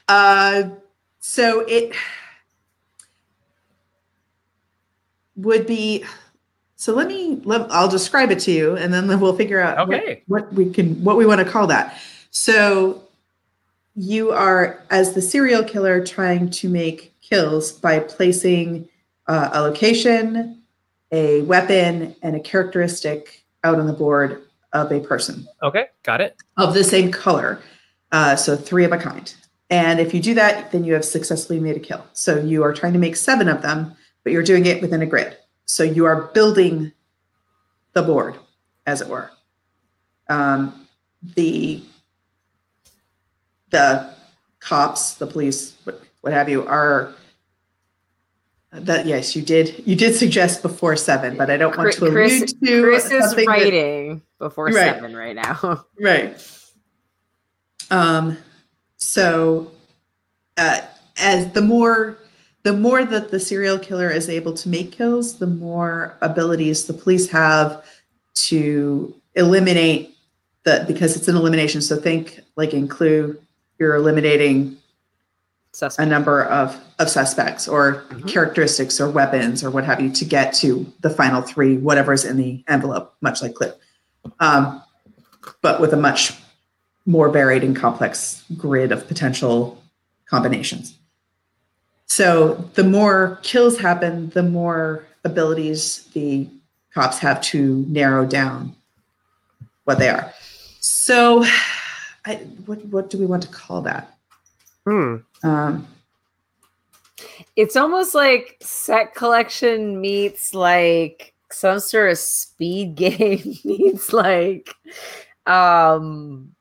Uh, so it would be. So let me. Let, I'll describe it to you, and then we'll figure out what- Okay. what, we can what we want to call that. So you are as the serial killer trying to make kills by placing uh, a location, a weapon, and a characteristic out on the board of a person okay, got it. of the same color. Uh, so three of a kind. And if you do that, then you have successfully made a kill. So you are trying to make seven of them, but you're doing it within a grid. So you are building the board, as it were. Um, the the cops, the police, what, have you, are that yes, you did you did suggest before seven, but I don't want to Chris- allude to Chris is something that- writing before Right. seven right now. Right. Um, so uh, as the more the more that the serial killer is able to make kills, the more abilities the police have to eliminate the because it's an elimination. So think like in Clue, you're eliminating a Suspect. number of of suspects or Mhm. characteristics or weapons or what have you to get to the final three, whatever's in the envelope, much like Clue, um, but with a much more varied and complex grid of potential combinations. So the more kills happen, the more abilities the cops have to narrow down what they are. So, I, what what do we want to call that? Hmm. Um, It's almost like set collection meets like some sort of speed game meets like um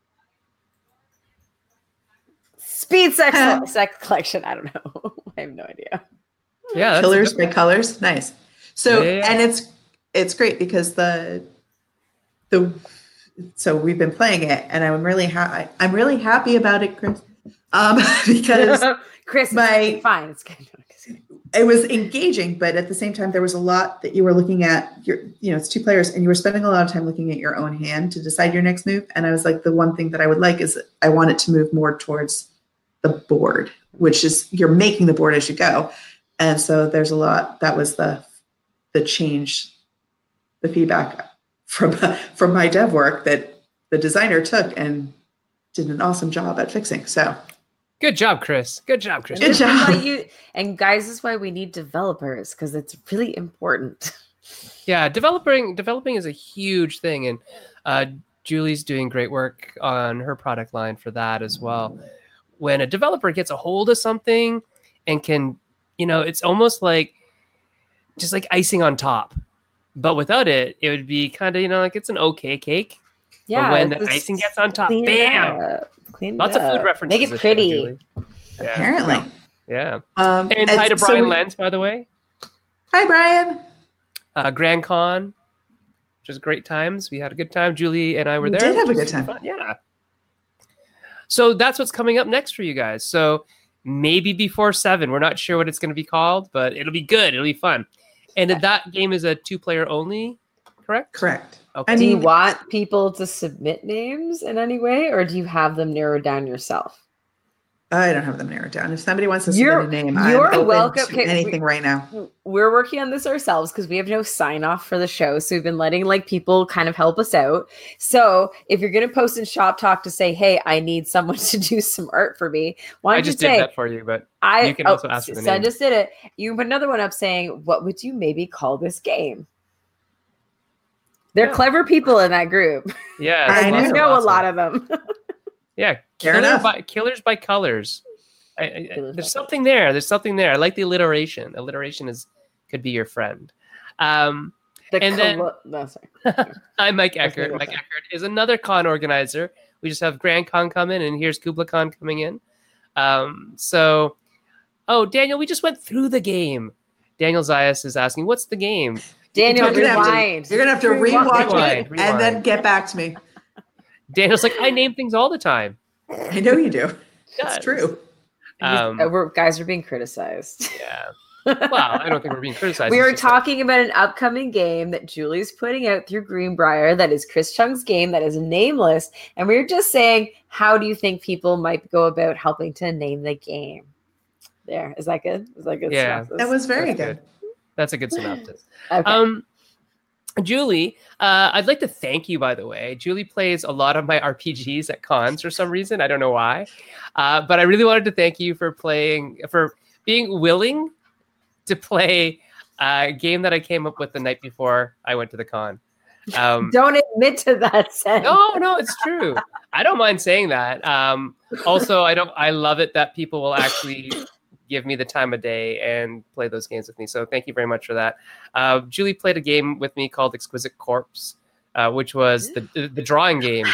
speed sex set collection. I don't know. I have no idea. Yeah. that's killers by colors nice so Yeah, yeah, yeah. and it's it's great because the the so we've been playing it and i'm really happy i'm really happy about it chris um because Chris, my- fine. It's good. it was engaging but at the same time there was a lot that you were looking at your you know it's two players and you were spending a lot of time looking at your own hand to decide your next move and i was like the one thing that i would like is i want it to move more towards the board which is you're making the board as you go and so there's a lot that was the the change the feedback from from my dev work that the designer took and did an awesome job at fixing so Good job, Chris. Good job, Chris. Good This why job. you and guys this is why we need developers because it's really important. Yeah, developing developing is a huge thing, and uh, Julie's doing great work on her product line for that as well. When a developer gets a hold of something and can, you know, it's almost like just like icing on top. But without it, it would be kind of, you know, like it's an okay cake. Yeah. when the icing gets on top, bam! up, clean it Lots of food up, references. Make it this show, pretty. Yeah. apparently Yeah. um And hi to so Brian we- Lenz, by the way. hi brian Uh, Grand Con, which was great times. We had a good time. Julie and I were We there. did have a good time. fun. Yeah. So that's what's coming up next for you guys. So maybe before seven. We're not sure what it's going to be called, but it'll be good. It'll be fun. And that game is a two-player only, correct? correct Okay. I Do you want people to submit names in any way, or do you have them narrowed down yourself? I don't have them narrowed down. If somebody wants to You're- submit a name, you're I'm open welcome- to okay, we- anything right now. We're working on this ourselves because we have no sign off for the show. So we've been letting like people kind of help us out. So if you're going to post in Shop Talk to say, "Hey, I need someone to do some art for me," why I don't you just did say, that for you, but I You can oh, also ask for the so I name. just did it. You can put another one up saying, "What would you maybe call this game?" They're Yeah. clever people in that group. Yeah, I it's know. know a lot of them. Yeah, Fair killer by, killers by colors. I, I, Killers by there's something there. There's something there. I like the alliteration. Alliteration is could be your friend. Um, The And then- no, sorry. I'm Mike Eckert. Mike ahead. Eckert is another con organizer. We just have Grand Con coming, and here's Kubla Con coming in. Um, so, oh, Daniel, we just went through the game. Daniel Zayas is asking, "What's the game?" Daniel, You're gonna have to- rewind. You're gonna have to Rewind. rewatch Rewind, it and then get back to me. Daniel's like, "I name things all the time." I know you do. Does. It's true. He's- Um, uh, we're, guys are being criticized. Yeah. Well, I don't think we're being criticized. we are talking about an upcoming game that Julie's putting out through Greenbriar that is Chris Chung's game that is nameless. And we are just saying, how do you think people might go about helping to name the game? There. Is that good? Is that good? Yeah. That was very That's good. That's a good synopsis. Okay. Um, Julie, uh, I'd like to thank you, by the way. Julie plays a lot of my RPGs at cons for some reason. I don't know why. Uh, but I really wanted to thank you for playing, for being willing to play a game that I came up with the night before I went to the con. Um, Don't admit to that, Sen. no, no, it's true. I don't mind saying that. Um, also, I don't. I love it that people will actually give me the time of day and play those games with me. So thank you very much for that. Uh, Julie played a game with me called Exquisite Corpse, uh, which was the, the the drawing game,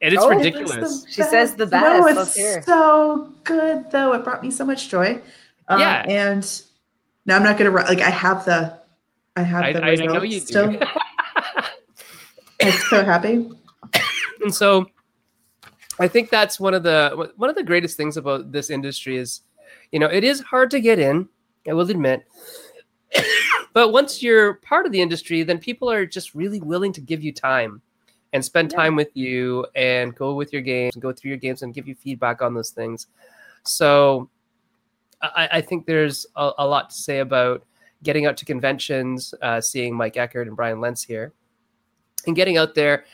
and it's Oh, ridiculous. She says the No, best. Let's it's so good though. It brought me so much joy. Um, Yeah. And now I'm not gonna like. I have the. I have I, the I results know you do. still. I'm so happy. and so i think that's one of the one of the greatest things about this industry is you know it is hard to get in i will admit but once you're part of the industry then people are just really willing to give you time and spend Yeah. time with you and go with your games and go through your games and give you feedback on those things so i, I think there's a, a lot to say about getting out to conventions uh, seeing mike eckert and brian lentz here and getting out there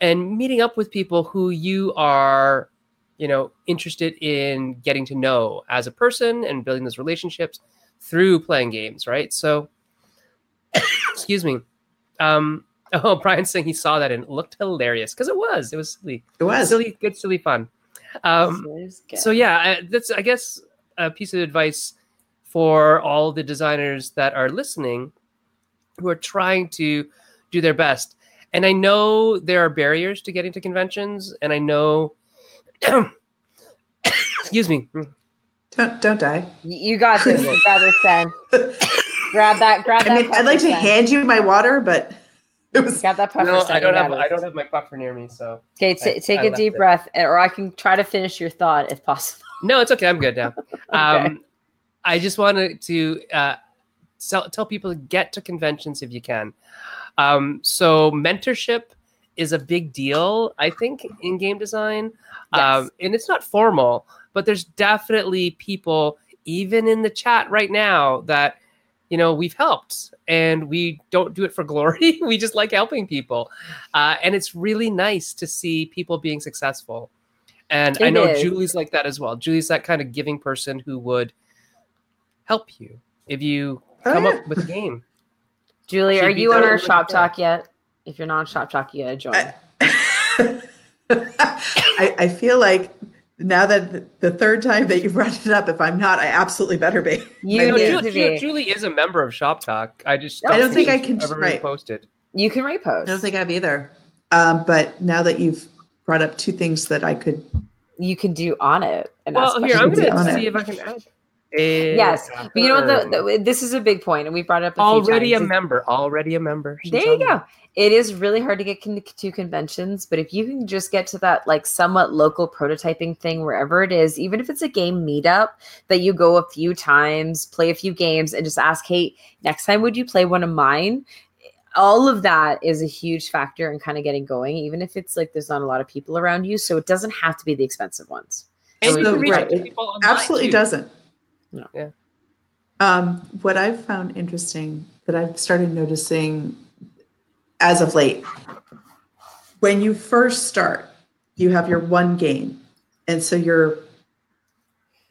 and meeting up with people who you are you know interested in getting to know as a person and building those relationships through playing games right? So excuse me. Um oh brian's saying he saw that and it looked hilarious because it was. It was silly. It was. silly good silly fun. Um so yeah I, that's i guess a piece of advice for all the designers that are listening who are trying to do their best. And i know there are barriers to getting to conventions and i know excuse me Don't don't die. You got this. You got this, Sen. Grab that. Grab I that. mean, I'd like to puffer, Sen. hand you my water, but it was. Grab that puffer. no i don't have got i it. don't have my buffer near me so Okay, t- I- take I a deep it. breath, or I can try to finish your thought if possible. no it's okay i'm good now Okay. um i just wanted to uh tell, tell people to get to conventions if you can um so mentorship is a big deal i think in game design. Um and it's not formal but there's definitely people even in the chat right now that you know we've helped and we don't do it for glory. We just like helping people. Uh, and it's really nice to see people being successful. And i know is. julie's like that as well. Julie's that kind of giving person who would help you if you Oh, come yeah. up with a game. Julie, She'd are you on our shop talk yet? If you're not on shop talk, you gotta join. I- I, I feel like now that the third time that you brought it up, if I'm not, I absolutely better be. you No, Yeah. need Ju- to be. Julie is a member of Shop Talk. I just I don't think I can- ever right. posted. You can repost. I don't think I've either. Um, but now that you've brought up two things that I could, you can do on it. And ask Well, here I'm going to it. see if I can add. A Yes, But you know what? The, the, this is a big point, and we brought it up a few already a member. Already a member. She's there you on go. It is really hard to get con- to conventions, but if you can just get to that like somewhat local prototyping thing wherever it is, even if it's a game meetup that you go a few times, play a few games, and just ask, "Hey, next time would you play one of mine?" All of that is a huge factor in kind of getting going, even if it's like there's not a lot of people around you. So it doesn't have to be the expensive ones. And So, can right, it people absolutely too. doesn't. No. Yeah. Um, what I've found interesting that I've started noticing as of late, when you first start, you have your one game. And so you're,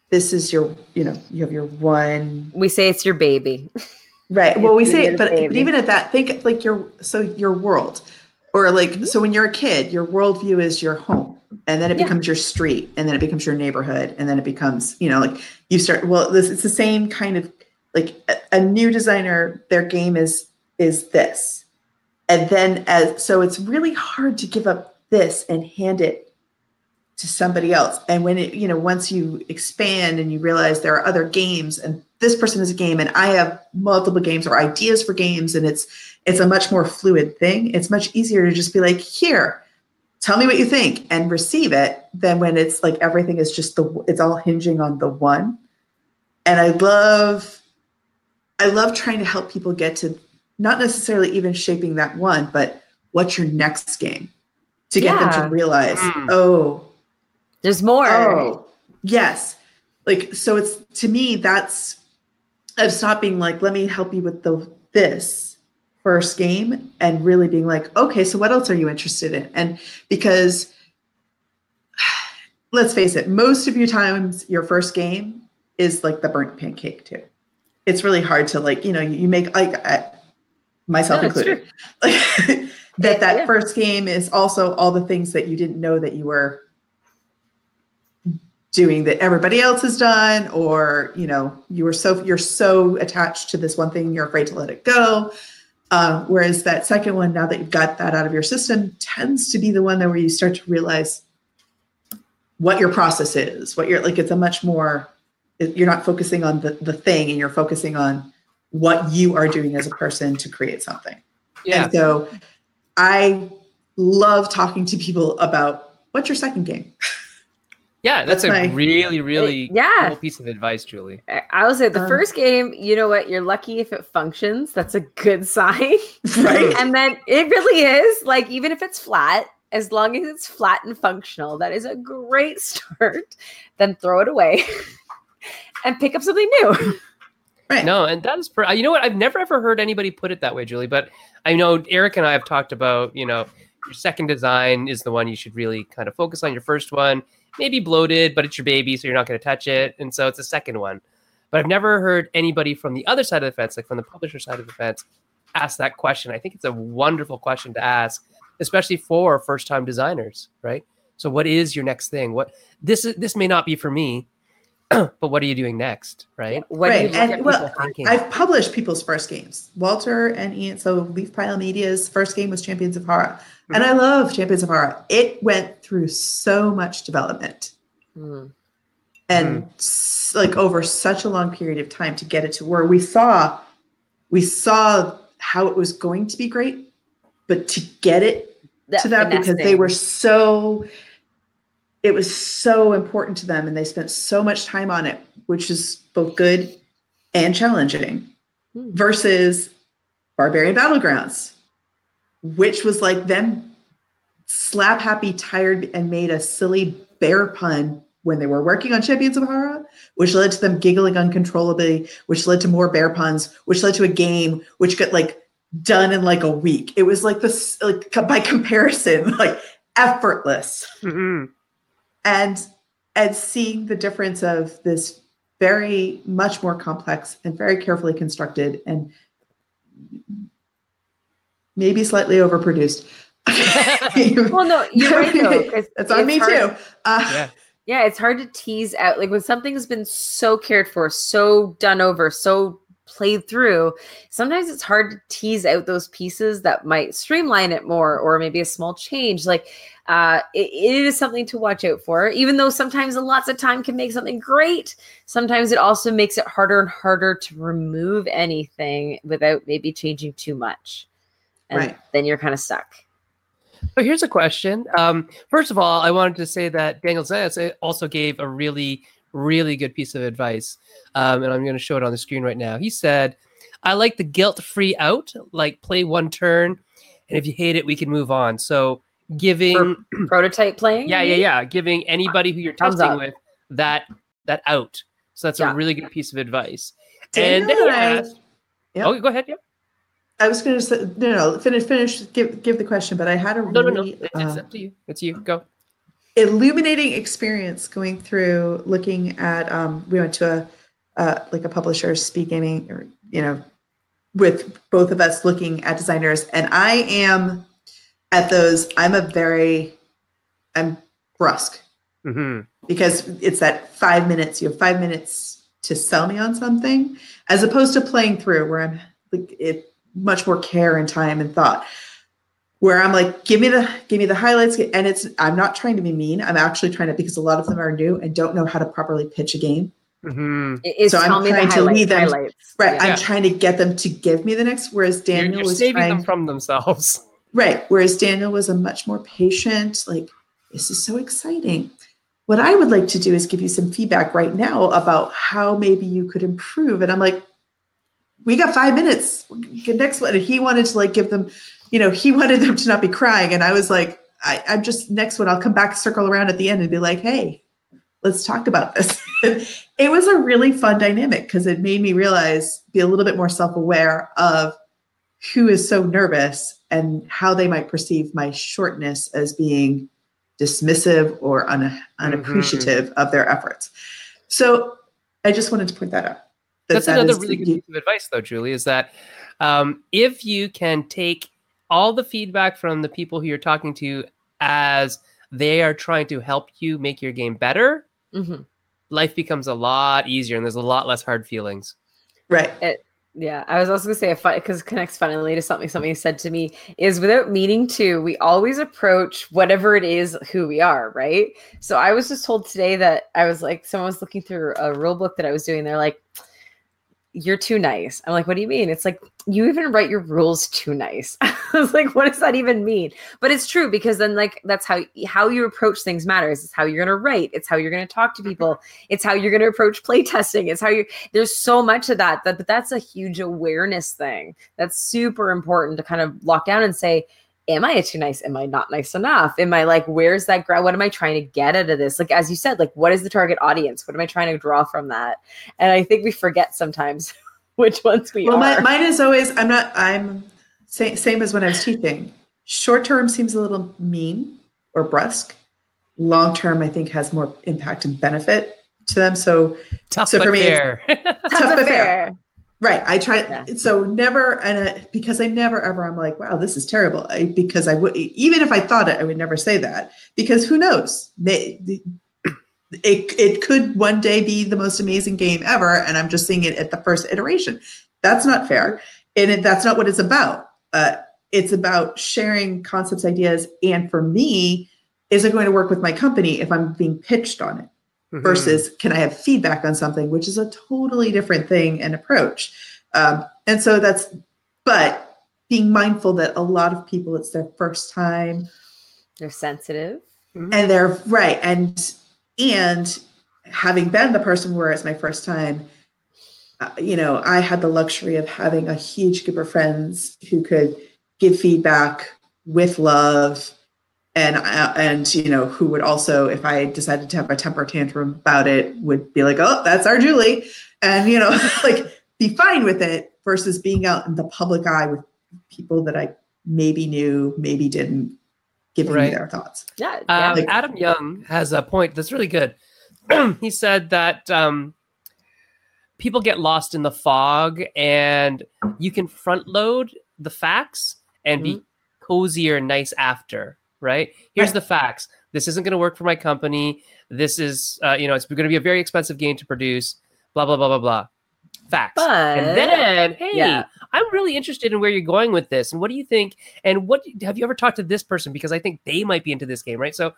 this is your, you know, you have your one, We say it's your baby. Right. Well, we say, it, but, but even at that, think like your so your world, or like so when you're a kid, your worldview is your home, and then it Yeah. becomes your street, and then it becomes your neighborhood, and then it becomes you know like you start. Well, this it's the same kind of like a, a new designer. Their game is is this, and then as so it's really hard to give up this and hand it to somebody else. And when it you know once you expand and you realize there are other games and this person is a game and I have multiple games or ideas for games and it's it's a much more fluid thing. It's much easier to just be like, here, tell me what you think and receive it than when it's like everything is just the it's all hinging on the one. And I love I love trying to help people get to not necessarily even shaping that one, but what's your next game to get them to realize, Mm. oh, There's more. Oh, yes. Like so it's to me that's of stopped being like, let me help you with the this first game and really being like, okay, so what else are you interested in? And because let's face it, most of your times your first game is like the burnt pancake too. It's really hard to like, you know, you make like I, myself No, included. Like that that Yeah. first game is also all the things that you didn't know that you were doing that everybody else has done or you know you were so you're so attached to this one thing you're afraid to let it go um, whereas that second one now that you've got that out of your system tends to be the one that where you start to realize what your process is what you're like it's a much more it- you're not focusing on the, the thing and you're focusing on what you are doing as a person to create something Yeah. and so i love talking to people about what's your second game Yeah, that's, That's a my- really, really yeah. cool piece of advice, Julie. I- I will say the Um, first game, you know what? You're lucky if it functions. That's a good sign. right and then it really is like, even if it's flat, as long as it's flat and functional, that is a great start. Then throw it away and pick up something new. right No, and that is, per- you know what? I've never ever heard anybody put it that way, Julie. But I know Eric and I have talked about, you know, your second design is the one you should really kind of focus on. Your first one, maybe bloated, but it's your baby, so you're not going to touch it, and so it's the second one. But I've never heard anybody from the other side of the fence, like from the publisher side of the fence, ask that question. I think it's a wonderful question to ask, especially for first-time designers, right? So, what is your next thing? What this is? This may not be for me, but what are you doing next, right? What Right, do you and- well, people thinking? I've published people's first games. Walter and Ian, so Leaf Pile Media's first game was Champions of Hara. And I love Champions of Hara. It went through so much development Hmm. and s- like over such a long period of time to get it to where we saw we saw how it was going to be great, but to get it to that because they were so it was so important to them and they spent so much time on it which is both good and challenging Hmm. versus barbarian battlegrounds which was like them slap happy tired and made a silly bear pun when they were working on Champions of Hara which led to them giggling uncontrollably which led to more bear puns which led to a game which got like done in like a week it was like this like by comparison like effortless Mhm. and and seeing the difference of this very much more complex and very carefully constructed and maybe slightly overproduced Well, no, you're right though. 'cause that's on it's me hard- too uh, Yeah. Yeah, it's hard to tease out. Like when something's been so cared for, so done over, so played through, sometimes it's hard to tease out those pieces that might streamline it more or maybe a small change. Like uh, it, it is something to watch out for, even though sometimes lots of time can make something great. Sometimes it also makes it harder and harder to remove anything without maybe changing too much. And Right. then you're kind of stuck. So here's a question. Um, first of all, I wanted to say that Daniel Zayas also gave a really, really good piece of advice, um, and I'm going to show it on the screen right now. He said, "I like the guilt-free out, like play one turn, and if you hate it, we can move on." So giving, Prototype playing? yeah, yeah, yeah, giving anybody who you're Thumbs testing up. with that that out. So that's Yeah. a really good piece of advice. Daniel and then he I- asked, Yep. "Oh, go ahead, yeah." I was going to say no no finish finish give give the question but i had a No, no, no. really It's uh, up to you. It's you. Go. illuminating experience going through looking at um we went to a uh like a publisher speed gaming or you know with both of us looking at designers, and I am at those. I'm a very, I'm brusque hmm because it's that five minutes. You have five minutes to sell me on something, as opposed to playing through where I'm like it much more care and time and thought. Where I'm like, give me the give me the highlights, and it's I'm not trying to be mean. I'm actually trying to because a lot of them are new and don't know how to properly pitch a game. hmm It is So I'm tell me the trying to lead them- highlights. Right. Yeah. I'm trying to get them to give me the next. Whereas You're, Daniel you're was saving trying, them from themselves. right. Whereas Daniel was a much more patient. Like this is so exciting. What I would like to do is give you some feedback right now about how maybe you could improve. And I'm like, we got five minutes. Get next one. And he wanted to like give them, you know, he wanted them to not be crying. And I was like, I, I'm just next one. I'll come back, circle around at the end, and be like, hey, let's talk about this. it was a really fun dynamic because it made me realize, be a little bit more self-aware of who is so nervous and how they might perceive my shortness as being dismissive or un- mm-hmm. unappreciative of their efforts. So I just wanted to point that out. That That's that another really good piece of advice, though, Julie, is that um, if you can take all the feedback from the people who you're talking to as they are trying to help you make your game better, Mhm. life becomes a lot easier and there's a lot less hard feelings. right. Yeah, I was also gonna say a fun because connects funnily to something somebody said to me is without meaning to, we always approach whatever it is who we are, right? So I was just told today that I was like, someone was looking through a rule book that I was doing. They're like, "You're too nice." I'm like, "What do you mean?" It's like you even write your rules too nice. I was like, "What does that even mean?" But it's true because then like that's how how you approach things matters. It's how you're gonna write. It's how you're gonna talk to people. It's how you're gonna approach playtesting. It's how you there's so much of that, that but that's a huge awareness thing that's super important to kind of lock down and say am i too nice am i not nice enough am i like where's that ground what am i trying to get out of this like as you said like what is the target audience what am i trying to draw from that and i think we forget sometimes which ones we well, my, are mine is always, I'm not, I'm same, same as when I was teaching. Short term seems a little mean or brusque. Long term, I think, has more impact and benefit to them. So, Tough So but for me, it's- fair. Tough a but fair. fair. Right. I try, Yeah. so never, and uh, because I never ever, I'm like, wow, this is terrible. I, because I would, even if I thought it, I would never say that because who knows? They, it, it could one day be the most amazing game ever. And I'm just seeing it at the first iteration. That's not fair. And it, that's not what it's about. Uh, it's about sharing concepts, ideas. And for me, is it going to work with my company if I'm being pitched on it? Mhm. versus can I have feedback on something, which is a totally different thing and approach. Um, and so that's, but being mindful that a lot of people, it's their first time they're sensitive Mhm. and they're right. And, and having been the person where it's my first time, uh, you know, I had the luxury of having a huge group of friends who could give feedback with love and uh, and you know who would also if i decided to have a temper tantrum about it would be like oh that's our julie and you know like be fine with it versus being out in the public eye with people that i maybe knew maybe didn't giving Right. me their thoughts yeah, yeah. Um, Like- Adam Young has a point that's really good. he said that um, people get lost in the fog, and you can front load the facts and be cozier and nice after. Right? Here's Right. the facts. This isn't going to work for my company. This is, uh, you know, it's going to be a very expensive game to produce. Blah blah blah blah blah. Facts. but and then, hey, yeah. I'm really interested in where you're going with this, and what do you think? And what have you ever talked to this person because I think they might be into this game, right? So,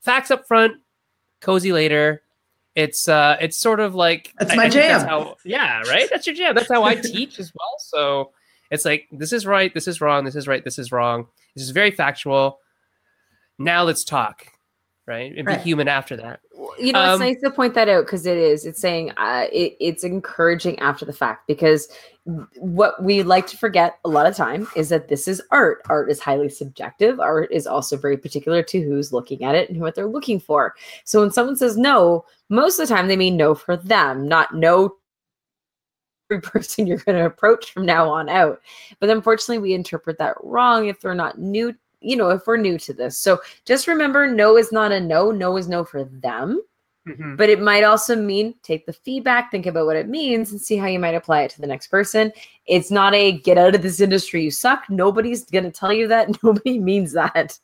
facts up front, cozy later. It's uh, it's sort of like That's I- my I jam. how, yeah, right. That's your jam. That's how I teach as well. So it's like this is right, this is wrong, this is right, this is wrong. This is very factual. Now let's talk, right? And Right. be human after that. you know Um, it's nice to point that out because it is it's saying uh, it, it's encouraging after the fact because what we like to forget a lot of time is that this is art art is highly subjective art is also very particular to who's looking at it and what they're looking for so when someone says no most of the time they mean no for them not no every person you're going to approach from now on out but unfortunately we interpret that wrong if they're not new you know if we're new to this so just remember no is not a no no is no for them Mhm. but it might also mean take the feedback, think about what it means, and see how you might apply it to the next person. It's not a get out of this industry, you suck. Nobody's going to tell you that. Nobody means that.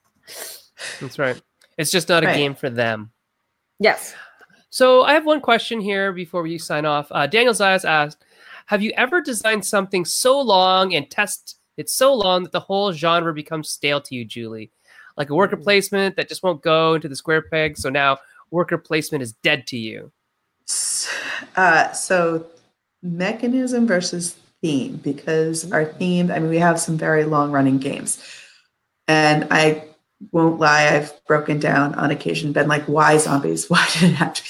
That's right. It's just not a Right. game for them. Yes. So I have one question here before we sign off. Uh, Daniel Zayas asked, "Have you ever designed something so long and test it so long that the whole genre becomes stale to you, Julie? Like a worker Mm. placement that just won't go into the square peg, so now worker placement is dead to you." Uh, so mechanism versus theme, because our theme, I mean, we have some very long running games. And I won't lie, I've broken down on occasion, been like, why zombies? Why did it have to be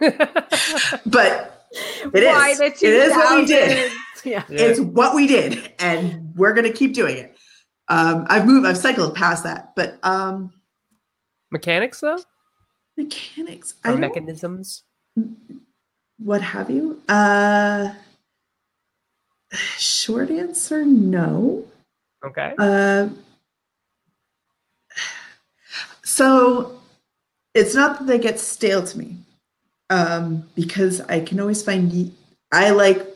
zombies? But It Why is. the It is what we did. 2000s? Yeah. it's what we did, and we're gonna keep doing it. Um, I've moved, I've cycled past that, but um, Mechanics though, mechanics, or don't, mechanisms? what have you? Uh, short answer, no. Okay. Uh, so it's not that they get stale to me, um, because I can always find. I like the.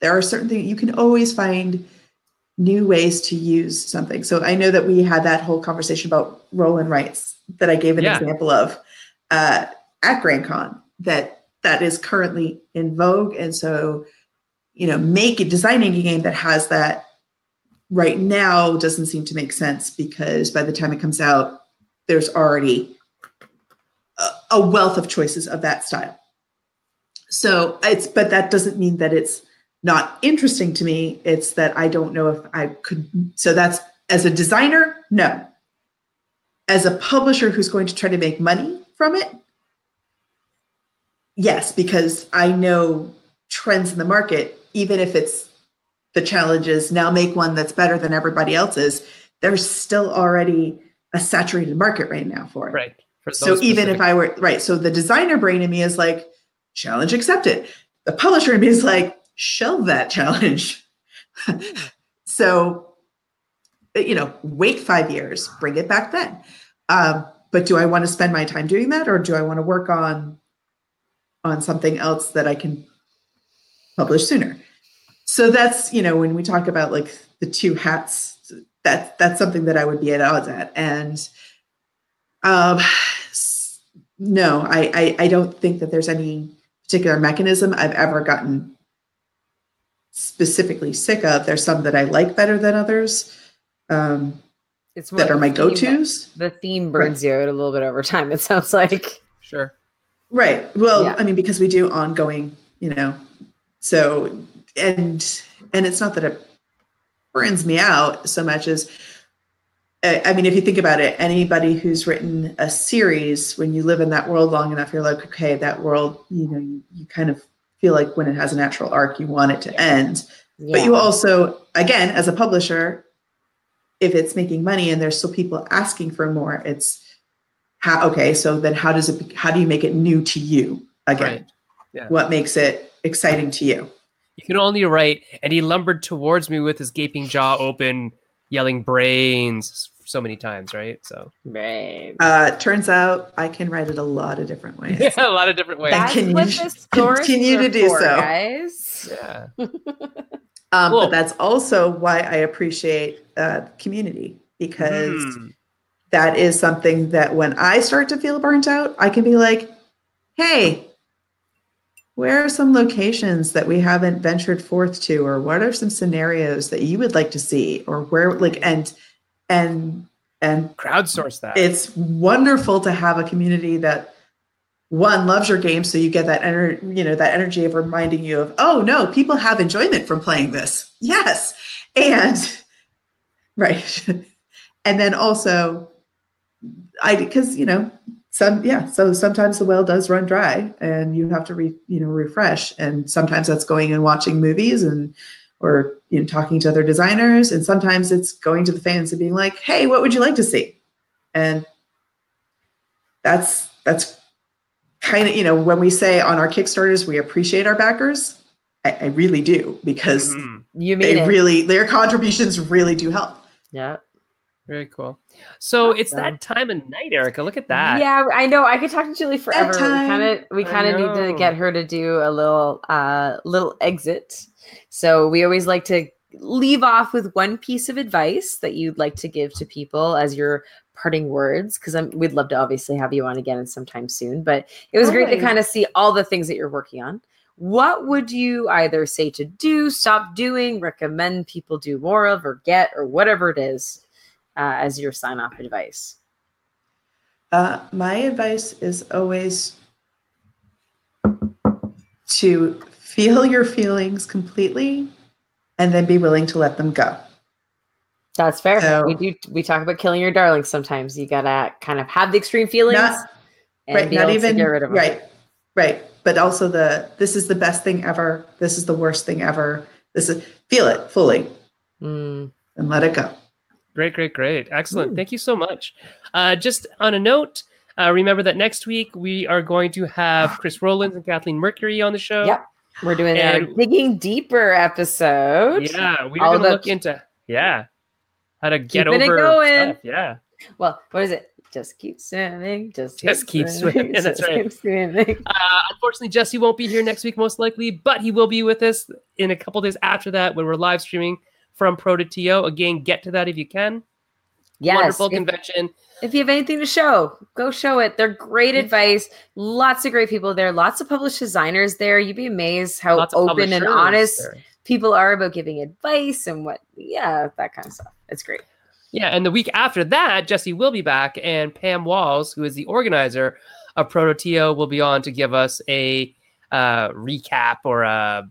There are certain things you can always find new ways to use something. So I know that we had that whole conversation about roll and rights that I gave an Yeah. example of uh, at GrandCon that that is currently in vogue, and so you know, make designing a game that has that right now doesn't seem to make sense because by the time it comes out, there's already a, a wealth of choices of that style. So it's, but that doesn't mean that it's not interesting to me. It's that I don't know if I could. So that's as a designer, no. As a publisher who's going to try to make money from it, yes, because I know trends in the market, even if it's the challenges now make one that's better than everybody else's, there's still already a saturated market right now for it. Right. For So even if I were right, so the designer brain in me is like, challenge accepted. The publisher in me is like, shelve that challenge. so, you know, wait five years, bring it back then. Um, but do I want to spend my time doing that, or do I want to work on on something else that I can publish sooner? So that's you know when we talk about like the two hats, that that's something that I would be at odds at, and um, no, I, I I don't think that there's any particular mechanism I've ever gotten specifically sick of. There's some that I like better than others um, It's more that are my theme go-tos. The theme burns you out a little bit over time, it sounds like. sure. Right. Well, Yeah. I mean, because we do ongoing, you know, so and and it's not that it burns me out so much as I I mean, if you think about it, anybody who's written a series, when you live in that world long enough, you're like, okay, that world, you know, you, you kind of feel like when it has a natural arc, you want it to end. But you also, again, as a publisher, if it's making money and there's still people asking for more, it's how okay, so then how does it how do you make it new to you again? Right. Yeah. What makes it exciting to you? You can only write, and he lumbered towards me with his gaping jaw open, yelling "brains" so many times, right? So Right. Uh, turns out I can write it a lot of different ways. yeah, a lot of different ways. That- That's can what you the stores continue to do for, so. guys. yeah. Um, Cool. But that's also why I appreciate uh, community because Hmm. that is something that when I start to feel burnt out, I can be like, hey, where are some locations that we haven't ventured forth to, or what are some scenarios that you would like to see, or where like and and and crowdsource that. it's wonderful to have a community that one loves your game so you get that energy, you know that energy of reminding you of oh no people have enjoyment from playing this. Yes. And right. And then also i because you know some yeah so sometimes the well does run dry and you have to re, you know refresh and sometimes that's going and watching movies and or you know talking to other designers and sometimes it's going to the fans and being like hey what would you like to see and that's that's kind of you know when we say on our kickstarters we appreciate our backers i, I really do because Mhm. You mean they it. really their contributions really do help yeah. Very cool. So it's Awesome. that time of night, Erica. Look at that. Yeah, I know. I could talk to Julie forever. We kind of we kind of need to get her to do a little uh little exit. So we always like to leave off with one piece of advice that you'd like to give to people as your parting words because we'd love to obviously have you on again sometime soon but it was great to kind of see all the things that you're working on. What would you either say to do stop doing recommend people do more of or get or whatever it is uh, as your sign off advice? Uh, my advice is always to feel your feelings completely and then be willing to let them go. That's fair. So- we do. We talk about killing your darlings. Sometimes you gotta kind of have the extreme feelings Not- and right, be not able even to get rid of them. right, right. But also the this is the best thing ever. This is the worst thing ever. This is feel it fully Mm. and let it go. Great, great, great. Excellent. Ooh. Thank you so much. Uh, just on a note, uh, remember that next week we are going to have Chris Rowlands and Kathleen Mercury on the show. Yep. We're doing our And- digging deeper episode. Yeah, we're All going to about- look into yeah how to get Keeping it over going. stuff. Yeah. Well, what is it? Just keep swimming. Just, Just keep swimming, that's just right. keep swimming. Uh, unfortunately, Jesse won't be here next week, most likely, but he will be with us in a couple days after that when we're live streaming from ProtoTO. Again, get to that if you can. Yes. Wonderful If, convention. if you have anything to show, go show it. They're great advice. Lots of great people there. Lots of published designers there. You'd be amazed how open and honest there. people are about giving advice and what. Yeah, that kind of stuff. It's great. Yeah, and the week after that, Jesse will be back, and Pam Walls, who is the organizer of ProtoTO, will be on to give us a uh, recap or a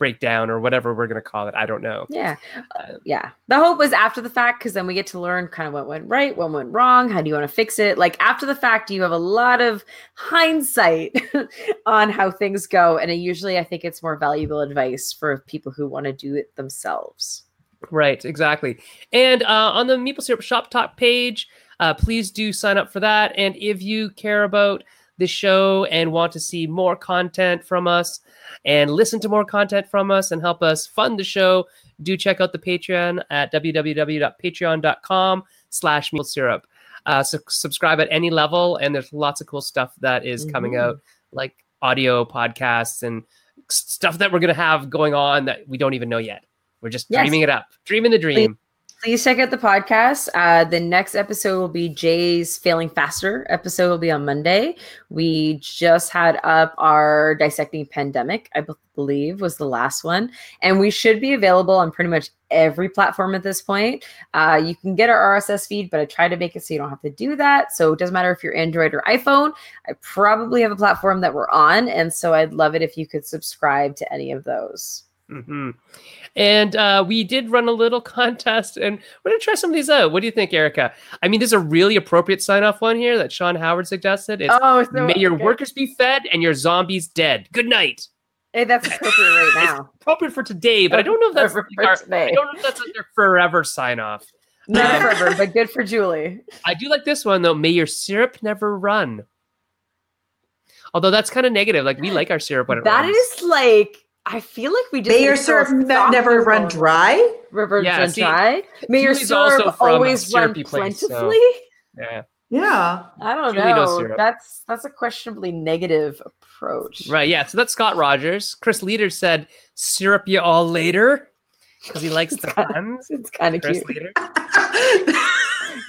breakdown or whatever we're going to call it. I don't know. Yeah. Uh, yeah. The hope was after the fact because then we get to learn kind of what went right, what went wrong, how do you want to fix it. Like after the fact, you have a lot of hindsight on how things go. And it usually, I think it's more valuable advice for people who want to do it themselves. Right, exactly. And uh, on the Meeple Syrup Shop Talk page, uh, please do sign up for that. And if you care about the show and want to see more content from us and listen to more content from us and help us fund the show, do check out the Patreon at www.patreon.com slash meeple syrup. Uh, so subscribe at any level, and there's lots of cool stuff that is coming Mhm. out, like audio podcasts and stuff that we're going to have going on that we don't even know yet. We're just Yes. dreaming it up, dreaming the dream. Please check out the podcast. Uh, the next episode will be Jay's Failing Faster episode will be on Monday. We just had up our Dissecting Pandemic, I believe was the last one. And we should be available on pretty much every platform at this point. Uh, you can get our RSS feed, but I try to make it so you don't have to do that. So it doesn't matter if you're Android or iPhone. I probably have a platform that we're on. And so I'd love it if you could subscribe to any of those. Hmm And uh, we did run a little contest, and we're gonna try some of these out. What do you think, Erica? I mean, there's a really appropriate sign-off one here that Sean Howard suggested. It's oh, "May your workers be fed and your zombies dead." Good night. Hey, that's appropriate right now. Appropriate for today, but I don't know if that's For our-. I don't know if that's like their forever sign-off. Not forever, but good for Julie. I do like this one though. May your syrup never run. Although that's kind of negative. Like we like our syrup when it That runs. is like I feel like we just May your need to throw syrup a never run little dry. River Yeah, run see, dry. May your syrup always run syrupy place, so- plentifully. Yeah. Yeah. I don't Julie know. That's that's a questionably negative approach. Right. Yeah. So that's Scott Rogers. Chris Leader said, "Syrup you all later," because he likes the puns. It's kind of Chris cute.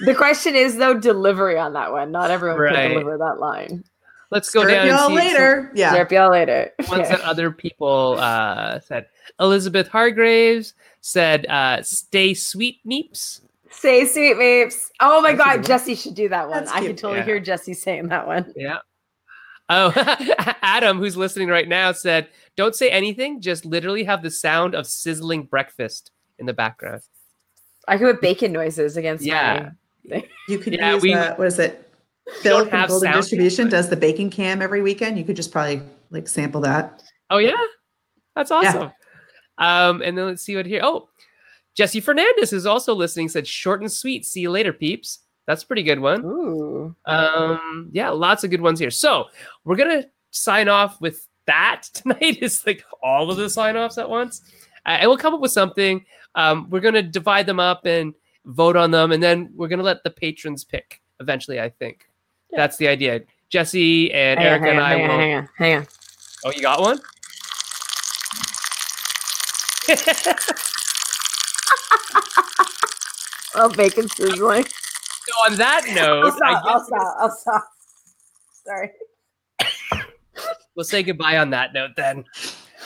The question is though delivery on that one. Not everyone Right. can deliver that line. Let's go Syrup down y'all and see some later. Yeah. Syrup y'all later. ones that other people uh, said. Elizabeth Hargraves said, uh, "Stay sweet, meeps." Say sweet mapes. Oh my That's a good god, one. Jesse should do that one. That's I can cute. totally Yeah. hear Jesse saying that one. Yeah. Oh, Adam, who's listening right now, said, "Don't say anything. Just literally have the sound of sizzling breakfast in the background." I could put bacon noises against Yeah. my You could Yeah, use we- uh, what is it? Phil don't from have Golden sound, Distribution does the baking cam every weekend. You could just probably like sample that. Oh yeah, that's Yeah. awesome. Um, and then let's see what here. Oh, Jesse Fernandez is also listening. Said short and sweet. See you later, peeps. That's a pretty good one. Ooh. Um, yeah, lots of good ones here. So we're gonna sign off with that tonight. Is like all of the sign offs at once, uh, and we'll come up with something. Um, we're gonna divide them up and vote on them, and then we're gonna let the patrons pick eventually. I think Yeah. that's the idea. Jesse and Hang Erica and I hang on, will. hang on, hang on. Oh, you got one? Oh, bacon sizzling. so on that note, I'll stop. I I'll stop. I'll stop. Sorry. we'll say goodbye on that note then.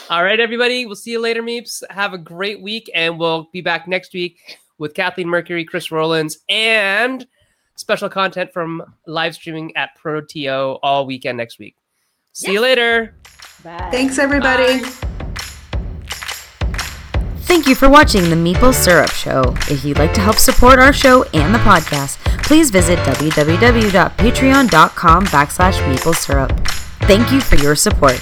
All right, everybody. We'll see you later, Meeps. Have a great week, and we'll be back next week with Kathleen Mercury, Chris Rollins, and special content from live streaming at ProTO all weekend next week. See you later. Bye. Thanks, everybody. Bye. Thank you for watching the Meeple Syrup Show. If you'd like to help support our show and the podcast, please visit www.patreon.com backslash meeple syrup. Thank you for your support.